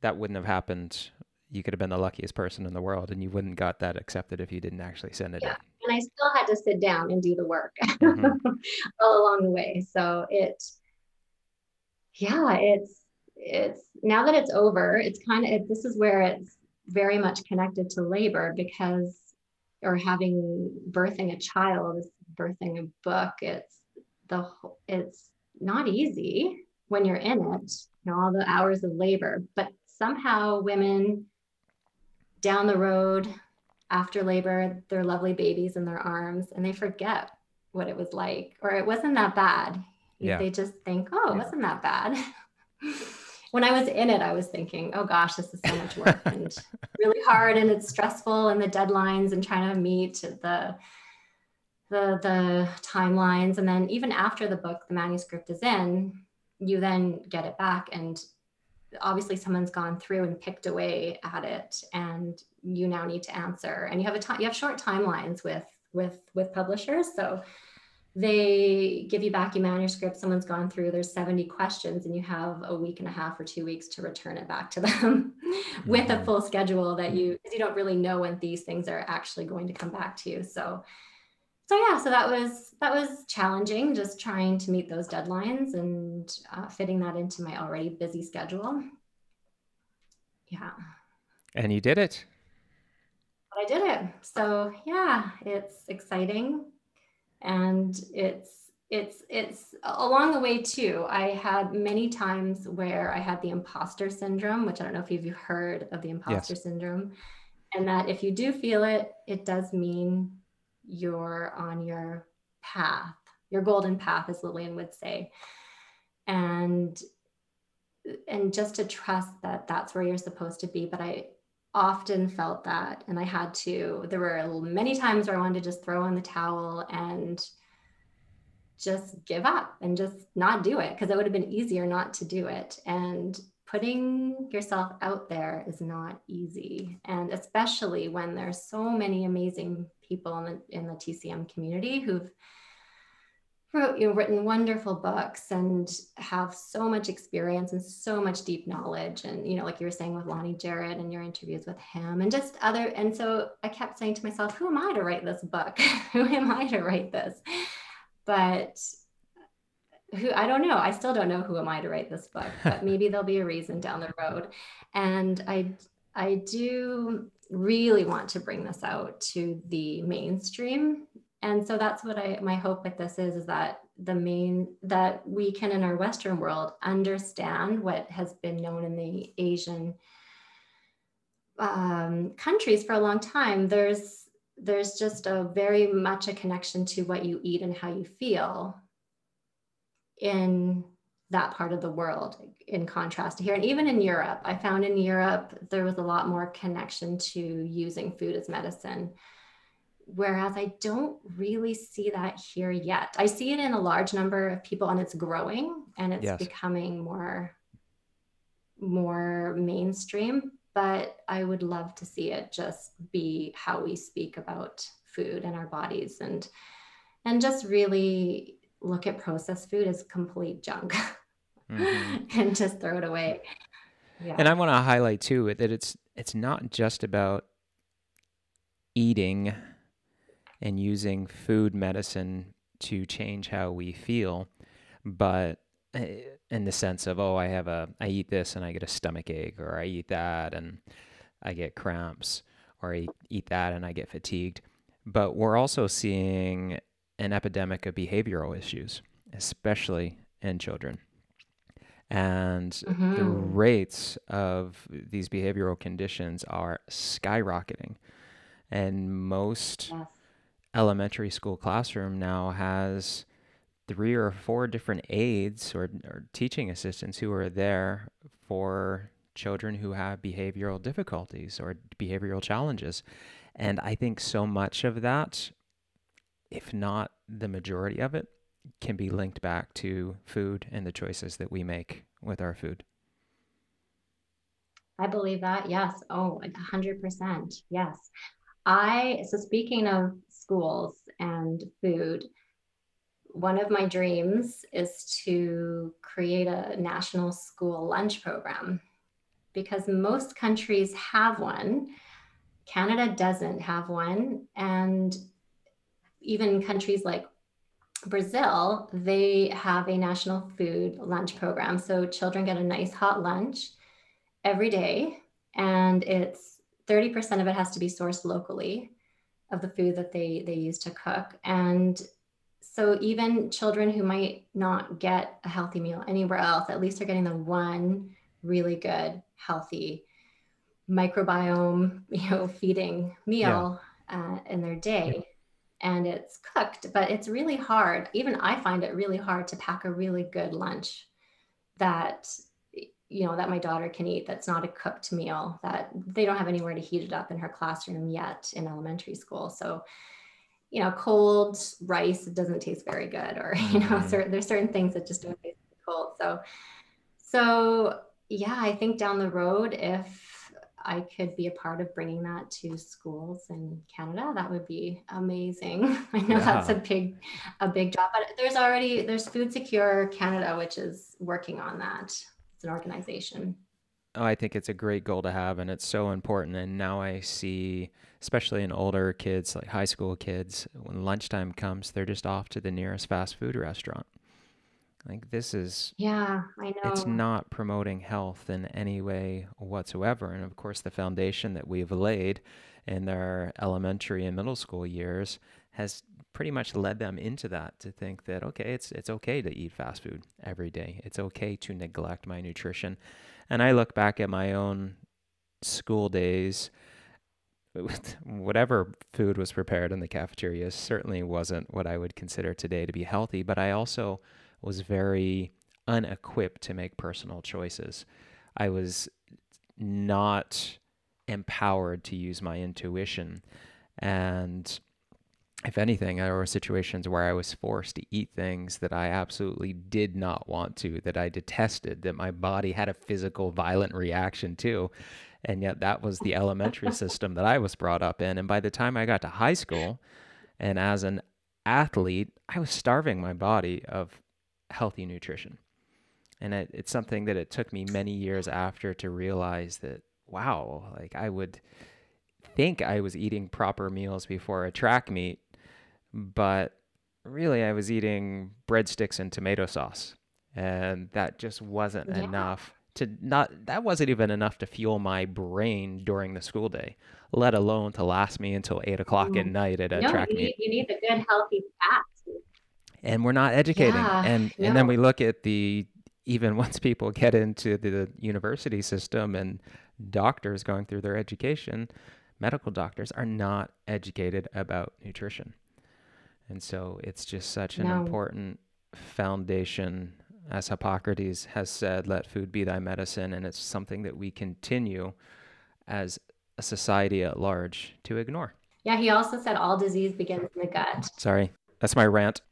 that wouldn't have happened. You could have been the luckiest person in the world and you wouldn't got that accepted if you didn't actually send it yeah. in. And I still had to sit down and do the work mm-hmm. all along the way. So it yeah, it's it's now that it's over, it's kind of it, this is where it's very much connected to labor because or having birthing a child birthing a book it's the it's not easy when you're in it you know all the hours of labor but somehow women down the road after labor their lovely babies in their arms and they forget what it was like or it wasn't that bad. Yeah. they just think oh it wasn't that bad. When i was in it i was thinking oh gosh this is so much work and really hard and it's stressful and the deadlines and trying to meet the the the timelines and then even after the book the manuscript is in you then get it back and obviously someone's gone through and picked away at it and you now need to answer and you have a time you have short timelines with with with publishers so they give you back your manuscript someone's gone through there's 70 questions and you have a week and a half or two weeks to return it back to them with a mm-hmm. full schedule that you you don't really know when these things are actually going to come back to you so so yeah so that was that was challenging just trying to meet those deadlines and uh, fitting that into my already busy schedule. Yeah. And you did it. But i did it. So yeah it's exciting. And it's it's it's along the way too. I had many times where i had the imposter syndrome which i don't know if you've heard of the imposter yes. syndrome and that if you do feel it it does mean you're on your path, your golden path, as Lillian would say. And and just to trust that that's where you're supposed to be. But I often felt that, and I had to. There were many times where I wanted to just throw in the towel and just give up and just not do it because it would have been easier not to do it. And putting yourself out there is not easy. And especially when there's so many amazing people in the, in the TCM community who've wrote, you know, written wonderful books and have so much experience and so much deep knowledge. And, you know, like you were saying with Lonny Jarrett and your interviews with him and just other. And so I kept saying to myself, who am I to write this book? who am I to write this? But who I don't know. I still don't know who am I to write this book, but maybe there'll be a reason down the road. And I I do really want to bring this out to the mainstream. And so that's what I my hope with this is is that the main that we can in our Western world understand what has been known in the Asian um, countries for a long time. There's there's just a very much a connection to what you eat and how you feel in that part of the world in contrast to here. And even in europe i found in europe there was a lot more connection to using food as medicine. Whereas i don't really see that here yet. I see it in a large number of people and it's growing and it's yes. becoming more more mainstream but i would love to see it just be how we speak about food and our bodies and and just really look at processed food as complete junk mm-hmm. and just throw it away. Yeah. And I want to highlight too that it's it's not just about eating and using food medicine to change how we feel, but eh, in the sense of oh I have a I eat this and I get a stomach ache or I eat that and I get cramps or I eat that and I get fatigued. But we're also seeing an epidemic of behavioral issues, especially in children. And mm-hmm. the rates of these behavioral conditions are skyrocketing. And most yes. elementary school classroom now has three or four different aides or, or teaching assistants who are there for children who have behavioral difficulties or behavioral challenges. And I think so much of that if not the majority of it, can be linked back to food and the choices that we make with our food. I believe that. Yes. Oh, 100%. Yes. I, so speaking of schools and food, one of my dreams is to create a national school lunch program because most countries have one. Canada doesn't have one. And even countries like Brazil, they have a national food lunch program. So children get a nice hot lunch every day, and it's 30% of it has to be sourced locally. of the food that they they use to cook and so even children who might not get a healthy meal anywhere else at least they're getting the one really good healthy microbiome you know feeding meal yeah. uh, in their day and it's cooked but it's really hard. Even i find it really hard to pack a really good lunch that you know that my daughter can eat that's not a cooked meal that they don't have anywhere to heat it up in her classroom yet in elementary school. So you know cold rice doesn't taste very good or you know mm-hmm. certain, there's certain things that just don't taste cold. So so yeah i think down the road if I could be a part of bringing that to schools in Canada, that would be amazing. I know yeah. that's a big, a big job, but there's already there's Food Secure Canada, which is working on that. It's an organization. Oh, I think it's a great goal to have, and it's so important. And now I see, especially in older kids, like high school kids, when lunchtime comes, they're just off to the nearest fast food restaurant. Like this is Yeah, I know. it's not promoting health in any way whatsoever. And of course, the foundation that we've laid in their elementary and middle school years has pretty much led them into that to think that okay, it's it's okay to eat fast food every day. It's okay to neglect my nutrition. And I look back at my own school days whatever food was prepared in the cafeteria certainly wasn't what I would consider today to be healthy, but I also was very unequipped to make personal choices. I was not empowered to use my intuition. And if anything, there were situations where I was forced to eat things that I absolutely did not want to, that I detested, that my body had a physical, violent reaction to. And yet, that was the elementary system that I was brought up in. And by the time I got to high school, and as an athlete, I was starving my body of healthy nutrition. And it, it's something that it took me many years after to realize that, wow, like I would think I was eating proper meals before a track meet, but really I was eating breadsticks and tomato sauce. And that just wasn't yeah. enough to not, that wasn't even enough to fuel my brain during the school day, let alone to last me until eight o'clock mm. at night at a no, track you meet. Need, you need the good, healthy fats and we're not educating. Yeah, and no. and then we look at the even once people get into the university system and doctors going through their education, medical doctors are not educated about nutrition. And so it's just such an no. important foundation. As Hippocrates has said, let food be thy medicine. And it's something that we continue as a society at large to ignore. Yeah, he also said all disease begins in the gut. Sorry, that's my rant.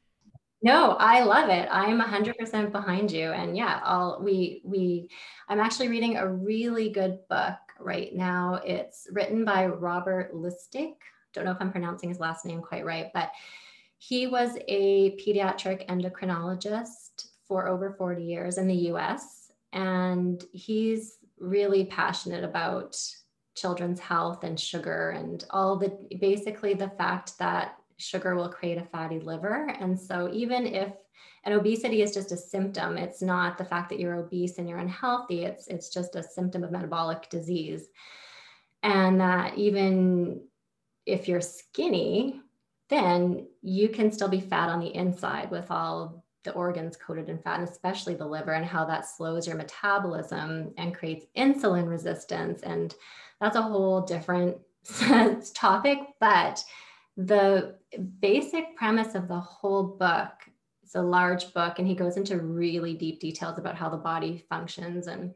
No, I love it. I'm 100% behind you. And yeah, I'll, we, we, I'm actually reading a really good book right now. It's written by Robert Lustig. Don't know if I'm pronouncing his last name quite right, but he was a pediatric endocrinologist for over 40 years in the US. And he's really passionate about children's health and sugar and all the basically the fact that sugar will create a fatty liver. And so, even if an obesity is just a symptom, it's not the fact that you're obese and you're unhealthy, it's, it's just a symptom of metabolic disease. And that even if you're skinny, then you can still be fat on the inside with all the organs coated in fat, and especially the liver, and how that slows your metabolism and creates insulin resistance. And that's a whole different topic, but the basic premise of the whole book it's a large book and he goes into really deep details about how the body functions and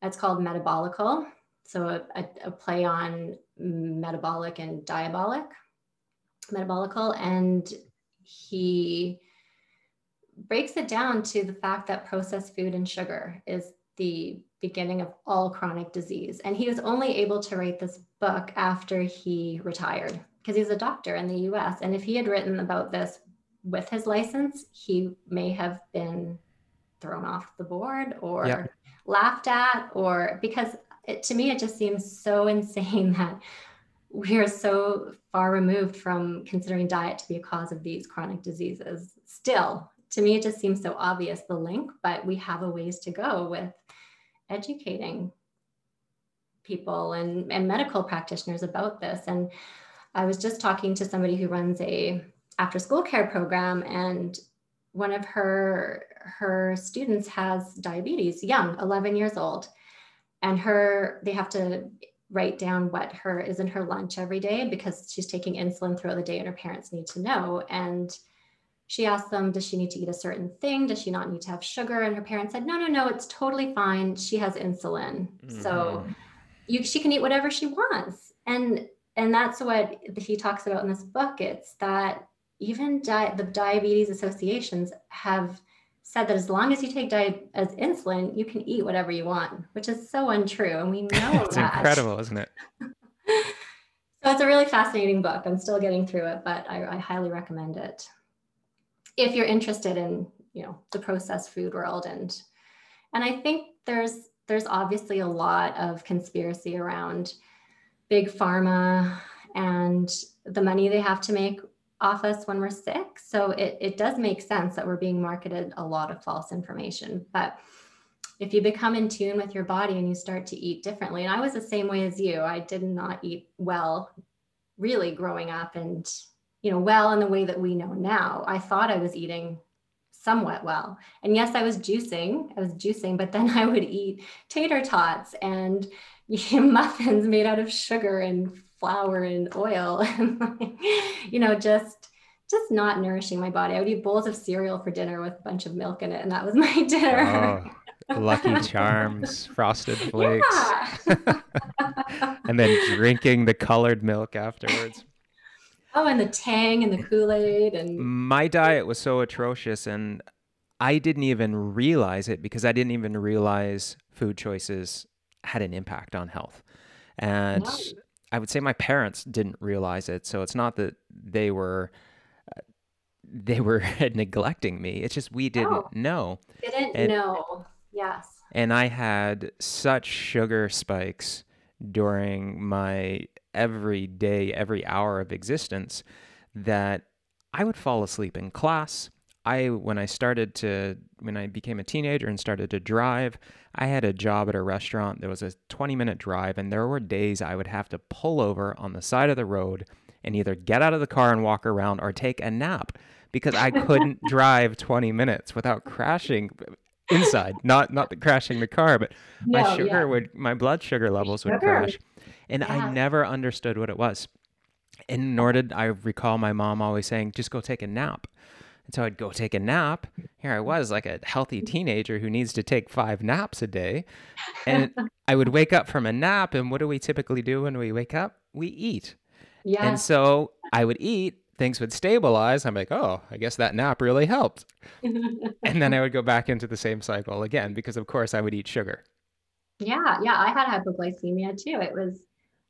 it's called metabolical. So a, a, a play on metabolic and diabolic metabolical and he breaks it down to the fact that processed food and sugar is the beginning of all chronic disease. And he was only able to write this book after he retired because he's a doctor in the US. And if he had written about this with his license, he may have been thrown off the board or laughed at, or because it, to me, it just seems so insane that we are so far removed from considering diet to be a cause of these chronic diseases. Still, to me, it just seems so obvious the link, but we have a ways to go with educating people and, and medical practitioners about this. And I was just talking to somebody who runs a after school care program and one of her her students has diabetes young 11 years old. And her they have to write down what her is in her lunch every day because she's taking insulin throughout the day and her parents need to know. And she asked them does she need to eat a certain thing? Does she not need to have sugar? And her parents said no no no it's totally fine. She has insulin. Mm-hmm. so you, she can eat whatever she wants. And and that's what he talks about in this book it's that even di- the diabetes associations have said that as long as you take diet as insulin, you can eat whatever you want, which is so untrue. And we know it's that. incredible, isn't it? so it's a really fascinating book. I'm still getting through it, but I, I highly recommend it. If you're interested in, you know, the processed food world and and I think there's there's obviously a lot of conspiracy around big pharma and the money they have to make off us when we're sick. So it, it does make sense that we're being marketed a lot of false information. But if you become in tune with your body and you start to eat differently, and I was the same way as you, I did not eat well really growing up and, you know, well in the way that we know now. I thought I was eating somewhat well. And yes, I was juicing, I was juicing, but then I would eat tater tots and muffins made out of sugar and flour and oil. And you know just just not nourishing my body. I would eat bowls of cereal for dinner with a bunch of milk in it and that was my dinner. Oh, lucky charms frosted flakes. And then drinking the colored milk afterwards. Oh and the tang and the kool-aid and my diet was so atrocious and i didn't even realize it because i didn't even realize food choices had an impact on health and I would say my parents didn't realize it. So it's not that they were uh, they were neglecting me. It's just we didn't oh, know. Didn't and, know. Yes. And I had such sugar spikes during my every day, every hour of existence that I would fall asleep in class. I when I started to when I became a teenager and started to drive, I had a job at a restaurant. There was a 20 minute drive, and there were days I would have to pull over on the side of the road and either get out of the car and walk around or take a nap because I couldn't drive 20 minutes without crashing inside. Not not the crashing the car, but my sugar yeah. would my blood sugar levels sugar. would crash, and yeah. I never understood what it was. And nor did I recall my mom always saying, "Just go take a nap." So I'd go take a nap. Here I was, like a healthy teenager who needs to take five naps a day. And I would wake up from a nap. And what do we typically do when we wake up? We eat. Yeah. And so I would eat, things would stabilize. I'm like, oh, I guess that nap really helped. and then I would go back into the same cycle again because, of course, I would eat sugar. Yeah. Yeah. I had hypoglycemia too. It was,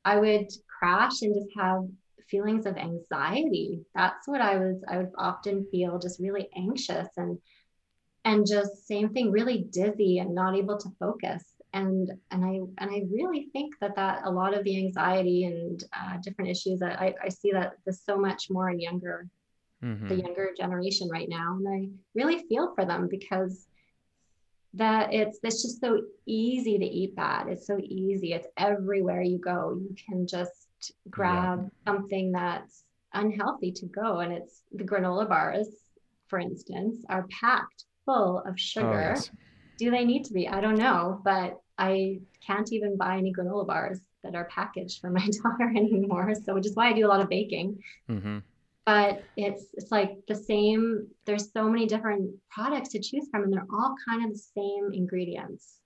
I would crash and just have feelings of anxiety. That's what I was, I would often feel just really anxious and and just same thing, really dizzy and not able to focus. And and I and I really think that that a lot of the anxiety and uh, different issues that I, I see that there's so much more in younger mm-hmm. the younger generation right now. And I really feel for them because that it's it's just so easy to eat bad. It's so easy. It's everywhere you go. You can just grab yeah. something that's unhealthy to go. And it's the granola bars, for instance, are packed full of oh, sugar. Oh, yes. Do they need to be? I don't know, but I can't even buy any granola bars that are packaged for my daughter anymore. So which is why I do a lot of baking. Mm-hmm. But it's it's like the same. There's so many different products to choose from, and they're all kind of the same ingredients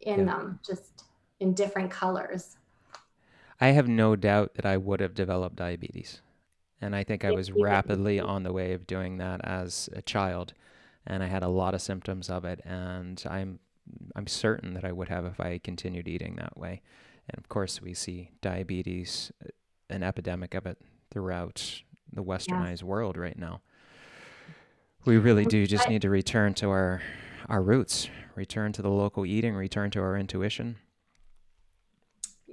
in yeah. them, just in different colors. I have no doubt that I would have developed diabetes. And I think I was rapidly on the way of doing that as a child. And I had a lot of symptoms of it. And I'm, I'm certain that I would have if I continued eating that way. And of course, we see diabetes, an epidemic of it throughout the westernized yeah. world right now. We really do just need to return to our, our roots, return to the local eating, return to our intuition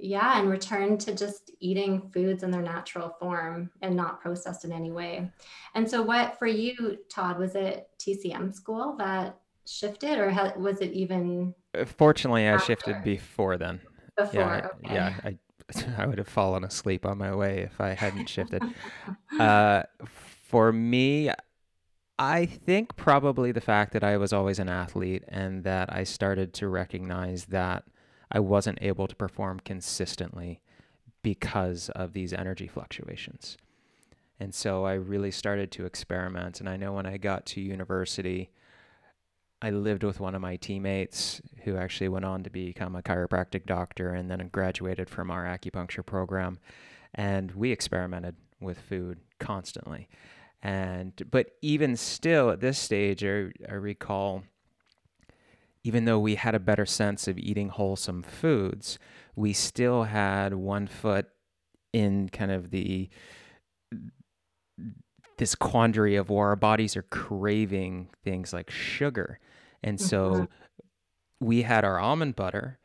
yeah and return to just eating foods in their natural form and not processed in any way and so what for you todd was it tcm school that shifted or was it even uh, fortunately i shifted before then before yeah okay. yeah i I would have fallen asleep on my way if I hadn't shifted. uh, for me, I think probably the fact that I was always an athlete and that I started to recognize that I wasn't able to perform consistently because of these energy fluctuations. And so I really started to experiment. And I know when I got to university, I lived with one of my teammates who actually went on to become a chiropractic doctor and then graduated from our acupuncture program. And we experimented with food constantly. And but even still at this stage, I, I recall even though we had a better sense of eating wholesome foods, we still had one foot in kind of the this quandary of where our bodies are craving things like sugar. And so mm-hmm. we had our almond butter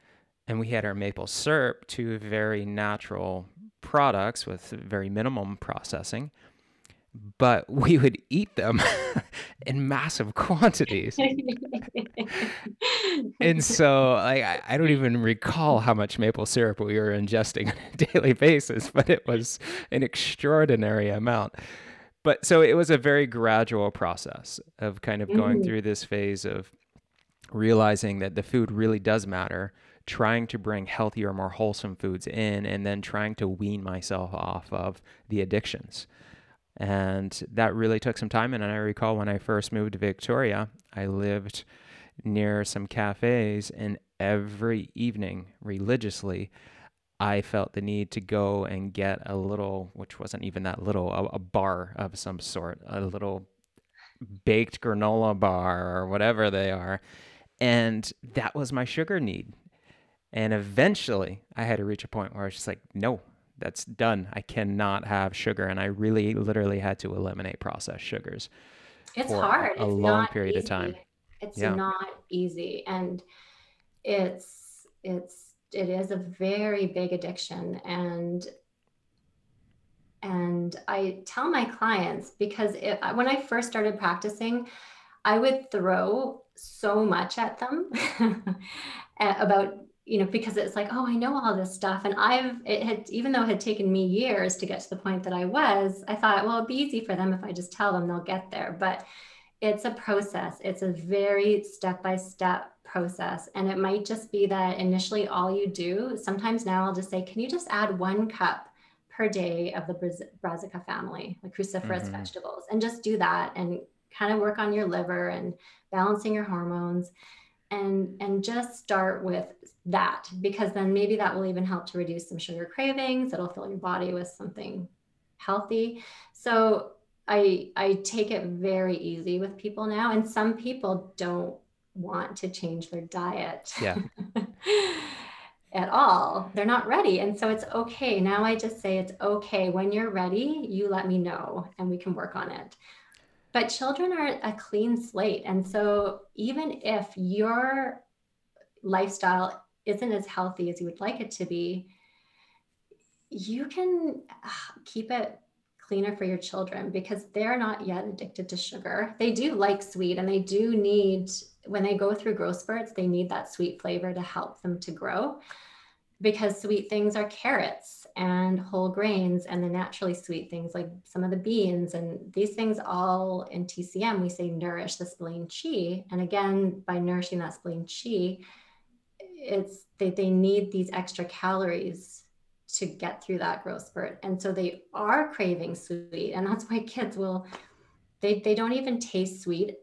and we had our maple syrup, two very natural products with very minimum processing but we would eat them in massive quantities. and so like, I, I don't even recall how much maple syrup we were ingesting on a daily basis, but it was an extraordinary amount. But so it was a very gradual process of kind of going mm-hmm. through this phase of realizing that the food really does matter, trying to bring healthier, more wholesome foods in, and then trying to wean myself off of the addictions. And that really took some time. And I recall when I first moved to Victoria, I lived near some cafes, and every evening, religiously, I felt the need to go and get a little, which wasn't even that little, a, a bar of some sort, a little baked granola bar or whatever they are. And that was my sugar need. And eventually I had to reach a point where I was just like, no, that's done. I cannot have sugar, and I really, literally had to eliminate processed sugars. It's hard. A it's long period easy. of time. It's yeah. not easy, and it's it's it is a very big addiction, and and I tell my clients because it, when I first started practicing, I would throw so much at them about you know, because it's like, oh, I know all this stuff. And I've, it had, even though it had taken me years to get to the point that I was, I thought, well, it'd be easy for them if I just tell them they'll get there. But it's a process, it's a very step by step process. And it might just be that initially all you do, sometimes now I'll just say, can you just add one cup per day of the brassica family, the cruciferous mm-hmm. vegetables, and just do that and kind of work on your liver and balancing your hormones and and just start with that because then maybe that will even help to reduce some sugar cravings. It'll fill your body with something healthy. So i i take it very easy with people now and some people don't want to change their diet yeah. at all. They're not ready and so it's okay. Now i just say it's okay. When you're ready you let me know and we can work on it. But children are a clean slate. And so even if your lifestyle isn't as healthy as you would like it to be, you can ah, keep it cleaner for your children because they're not yet addicted to sugar. They do like sweet and they do need, when they go through growth spurts, they need that sweet flavor to help them to grow because sweet things are carrots and whole grains and the naturally sweet things like some of the beans and these things all in TCM we say nourish the spleen qi and again by nourishing that spleen qi it's they, they need these extra calories to get through that growth spurt. And so they are craving sweet and that's why kids will they they don't even taste sweet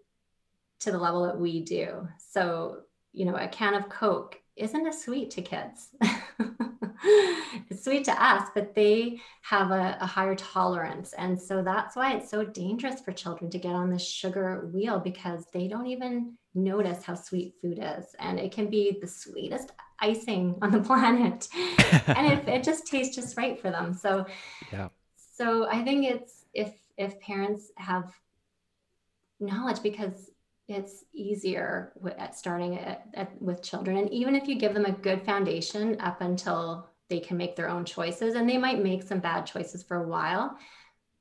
to the level that we do. So you know a can of coke isn't as sweet to kids it's sweet to us, but they have a, a, higher tolerance. And so that's why it's so dangerous for children to get on the sugar wheel because they don't even notice how sweet food is. And it can be the sweetest icing on the planet. and it, it just tastes just right for them. So, yeah. So I think it's if if parents have knowledge because it's easier at starting at, at, with children and even if you give them a good foundation up until they can make their own choices and they might make some bad choices for a while.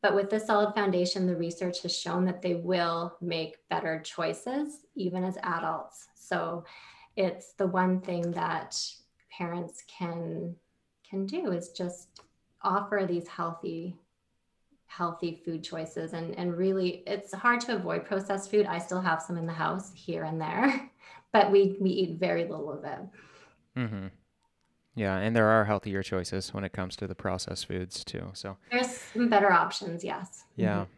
But with the solid foundation the research has shown that they will make better choices even as adults. So it's the one thing that parents can can do is just offer these healthy healthy food choices. And and really it's hard to avoid processed food. I still have some in the house here and there but we we eat very little of it. Mm-hmm. Yeah, and there are healthier choices when it comes to the processed foods too. So there's some better options yes yeah. Mm-hmm.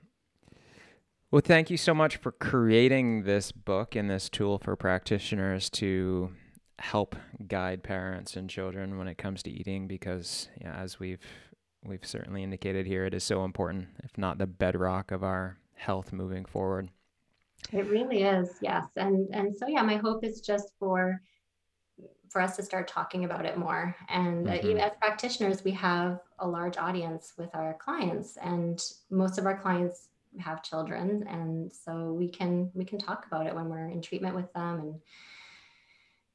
Well, thank you so much for creating this book and this tool for practitioners to help guide parents and children when it comes to eating because yeah, as we've we've certainly indicated here, it is so important, if not the bedrock of our health moving forward. It really is, yes. And and so yeah, my hope is just for for us to start talking about it more. And uh, Mhm. even as practitioners, we have a large audience with our clients, and most of our clients have children, and so we can we can talk about it when we're in treatment with them, and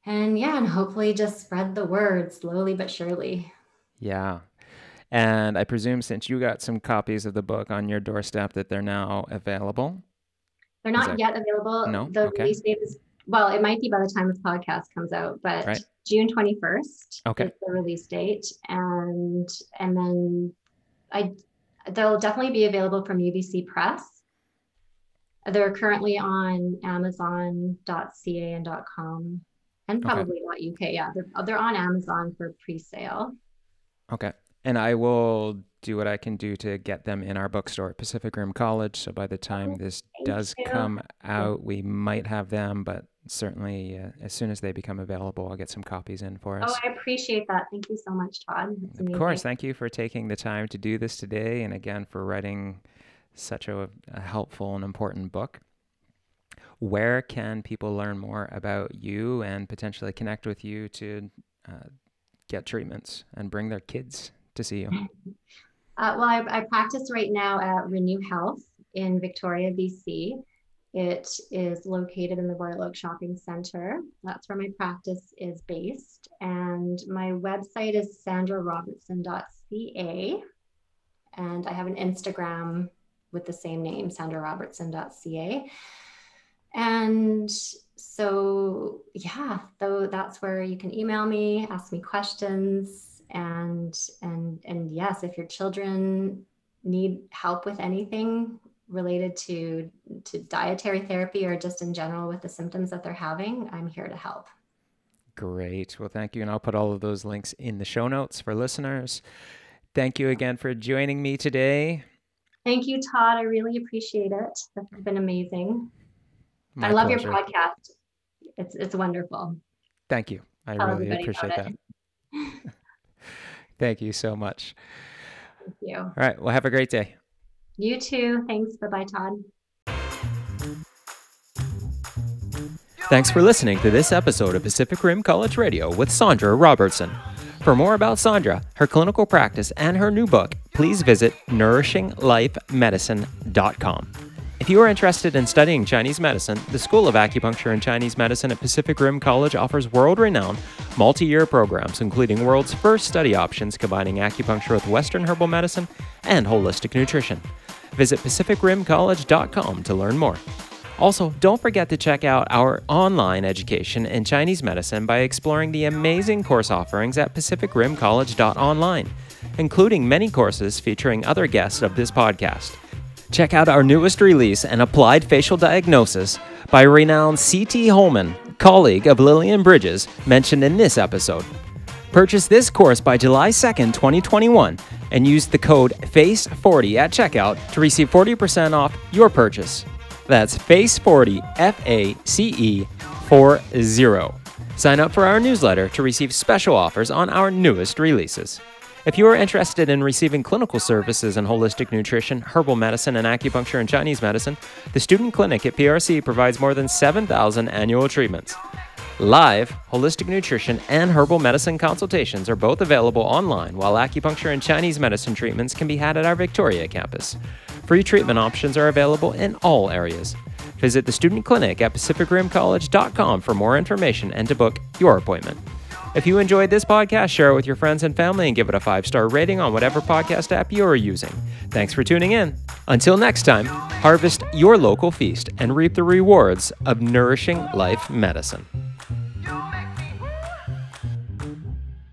and yeah, and hopefully just spread the word slowly but surely. Yeah. And I presume since you got some copies of the book on your doorstep that they're now available. They're not that- yet available. No? The Okay. release date is well, it might be by the time this podcast comes out, but Right. June twenty first Okay. is the release date, and and then I they'll definitely be available from UBC Press. They're currently on Amazon.ca and .com and Okay. probably .uk. Yeah, they're they're on Amazon for pre-sale. Okay. And I will do what I can do to get them in our bookstore at Pacific Rim College. So by the time oh, this thank does you. come out, we might have them, but certainly uh, as soon as they become available, I'll get some copies in for us. Oh, I appreciate that. Thank you so much, Todd. That's Of amazing. course. Thank you for taking the time to do this today. And again, for writing such a, a helpful and important book. Where can people learn more about you and potentially connect with you to uh, get treatments and bring their kids to see you? Uh, well, I, I practice right now at Renew Health in Victoria, BC. It is located in the Royal Oak Shopping Center. That's where my practice is based. And my website is sandrarobertson.ca. And I have an Instagram with the same name, sandrarobertson.ca. And so, yeah, though that's where you can email me, ask me questions, and and and yes, if your children need help with anything related to to dietary therapy or just in general with the symptoms that they're having, I'm here to help. Great. Well, thank you. And I'll put all of those links in the show notes for listeners. Thank you again for joining me today. Thank you, Todd. I really appreciate it. Has been amazing. My I love pleasure. your podcast. It's it's wonderful. Thank you. I Tell really appreciate that. Thank you so much. Thank you. All right. Well, have a great day. You too. Thanks. Bye bye, Todd. Thanks for listening to this episode of Pacific Rim College Radio with Sandra Robertson. For more about Sandra, her clinical practice, and her new book, please visit nourishinglifemedicine.com. If you are interested in studying Chinese medicine, the School of Acupuncture and Chinese Medicine at Pacific Rim College offers world renowned multi year programs, including world's first study options combining acupuncture with Western herbal medicine and holistic nutrition. Visit pacificrimcollege.com to learn more. Also, don't forget to check out our online education in Chinese medicine by exploring the amazing course offerings at pacificrimcollege.online, including many courses featuring other guests of this podcast. Check out our newest release, An Applied Facial Diagnosis, by renowned C.T. Holmes, colleague of Lillian Bridges, mentioned in this episode. Purchase this course by July 2nd, 2021, and use the code FACE40 at checkout to receive 40% off your purchase. That's FACE40, F A C E 40. Sign up for our newsletter to receive special offers on our newest releases. If you are interested in receiving clinical services in holistic nutrition, herbal medicine, and acupuncture and Chinese medicine, the Student Clinic at PRC provides more than 7,000 annual treatments. Live, holistic nutrition, and herbal medicine consultations are both available online, while acupuncture and Chinese medicine treatments can be had at our Victoria campus. Free treatment options are available in all areas. Visit the Student Clinic at PacificRimCollege.com for more information and to book your appointment. If you enjoyed this podcast, share it with your friends and family and give it a five star rating on whatever podcast app you are using. Thanks for tuning in. Until next time, harvest your local feast and reap the rewards of nourishing life medicine.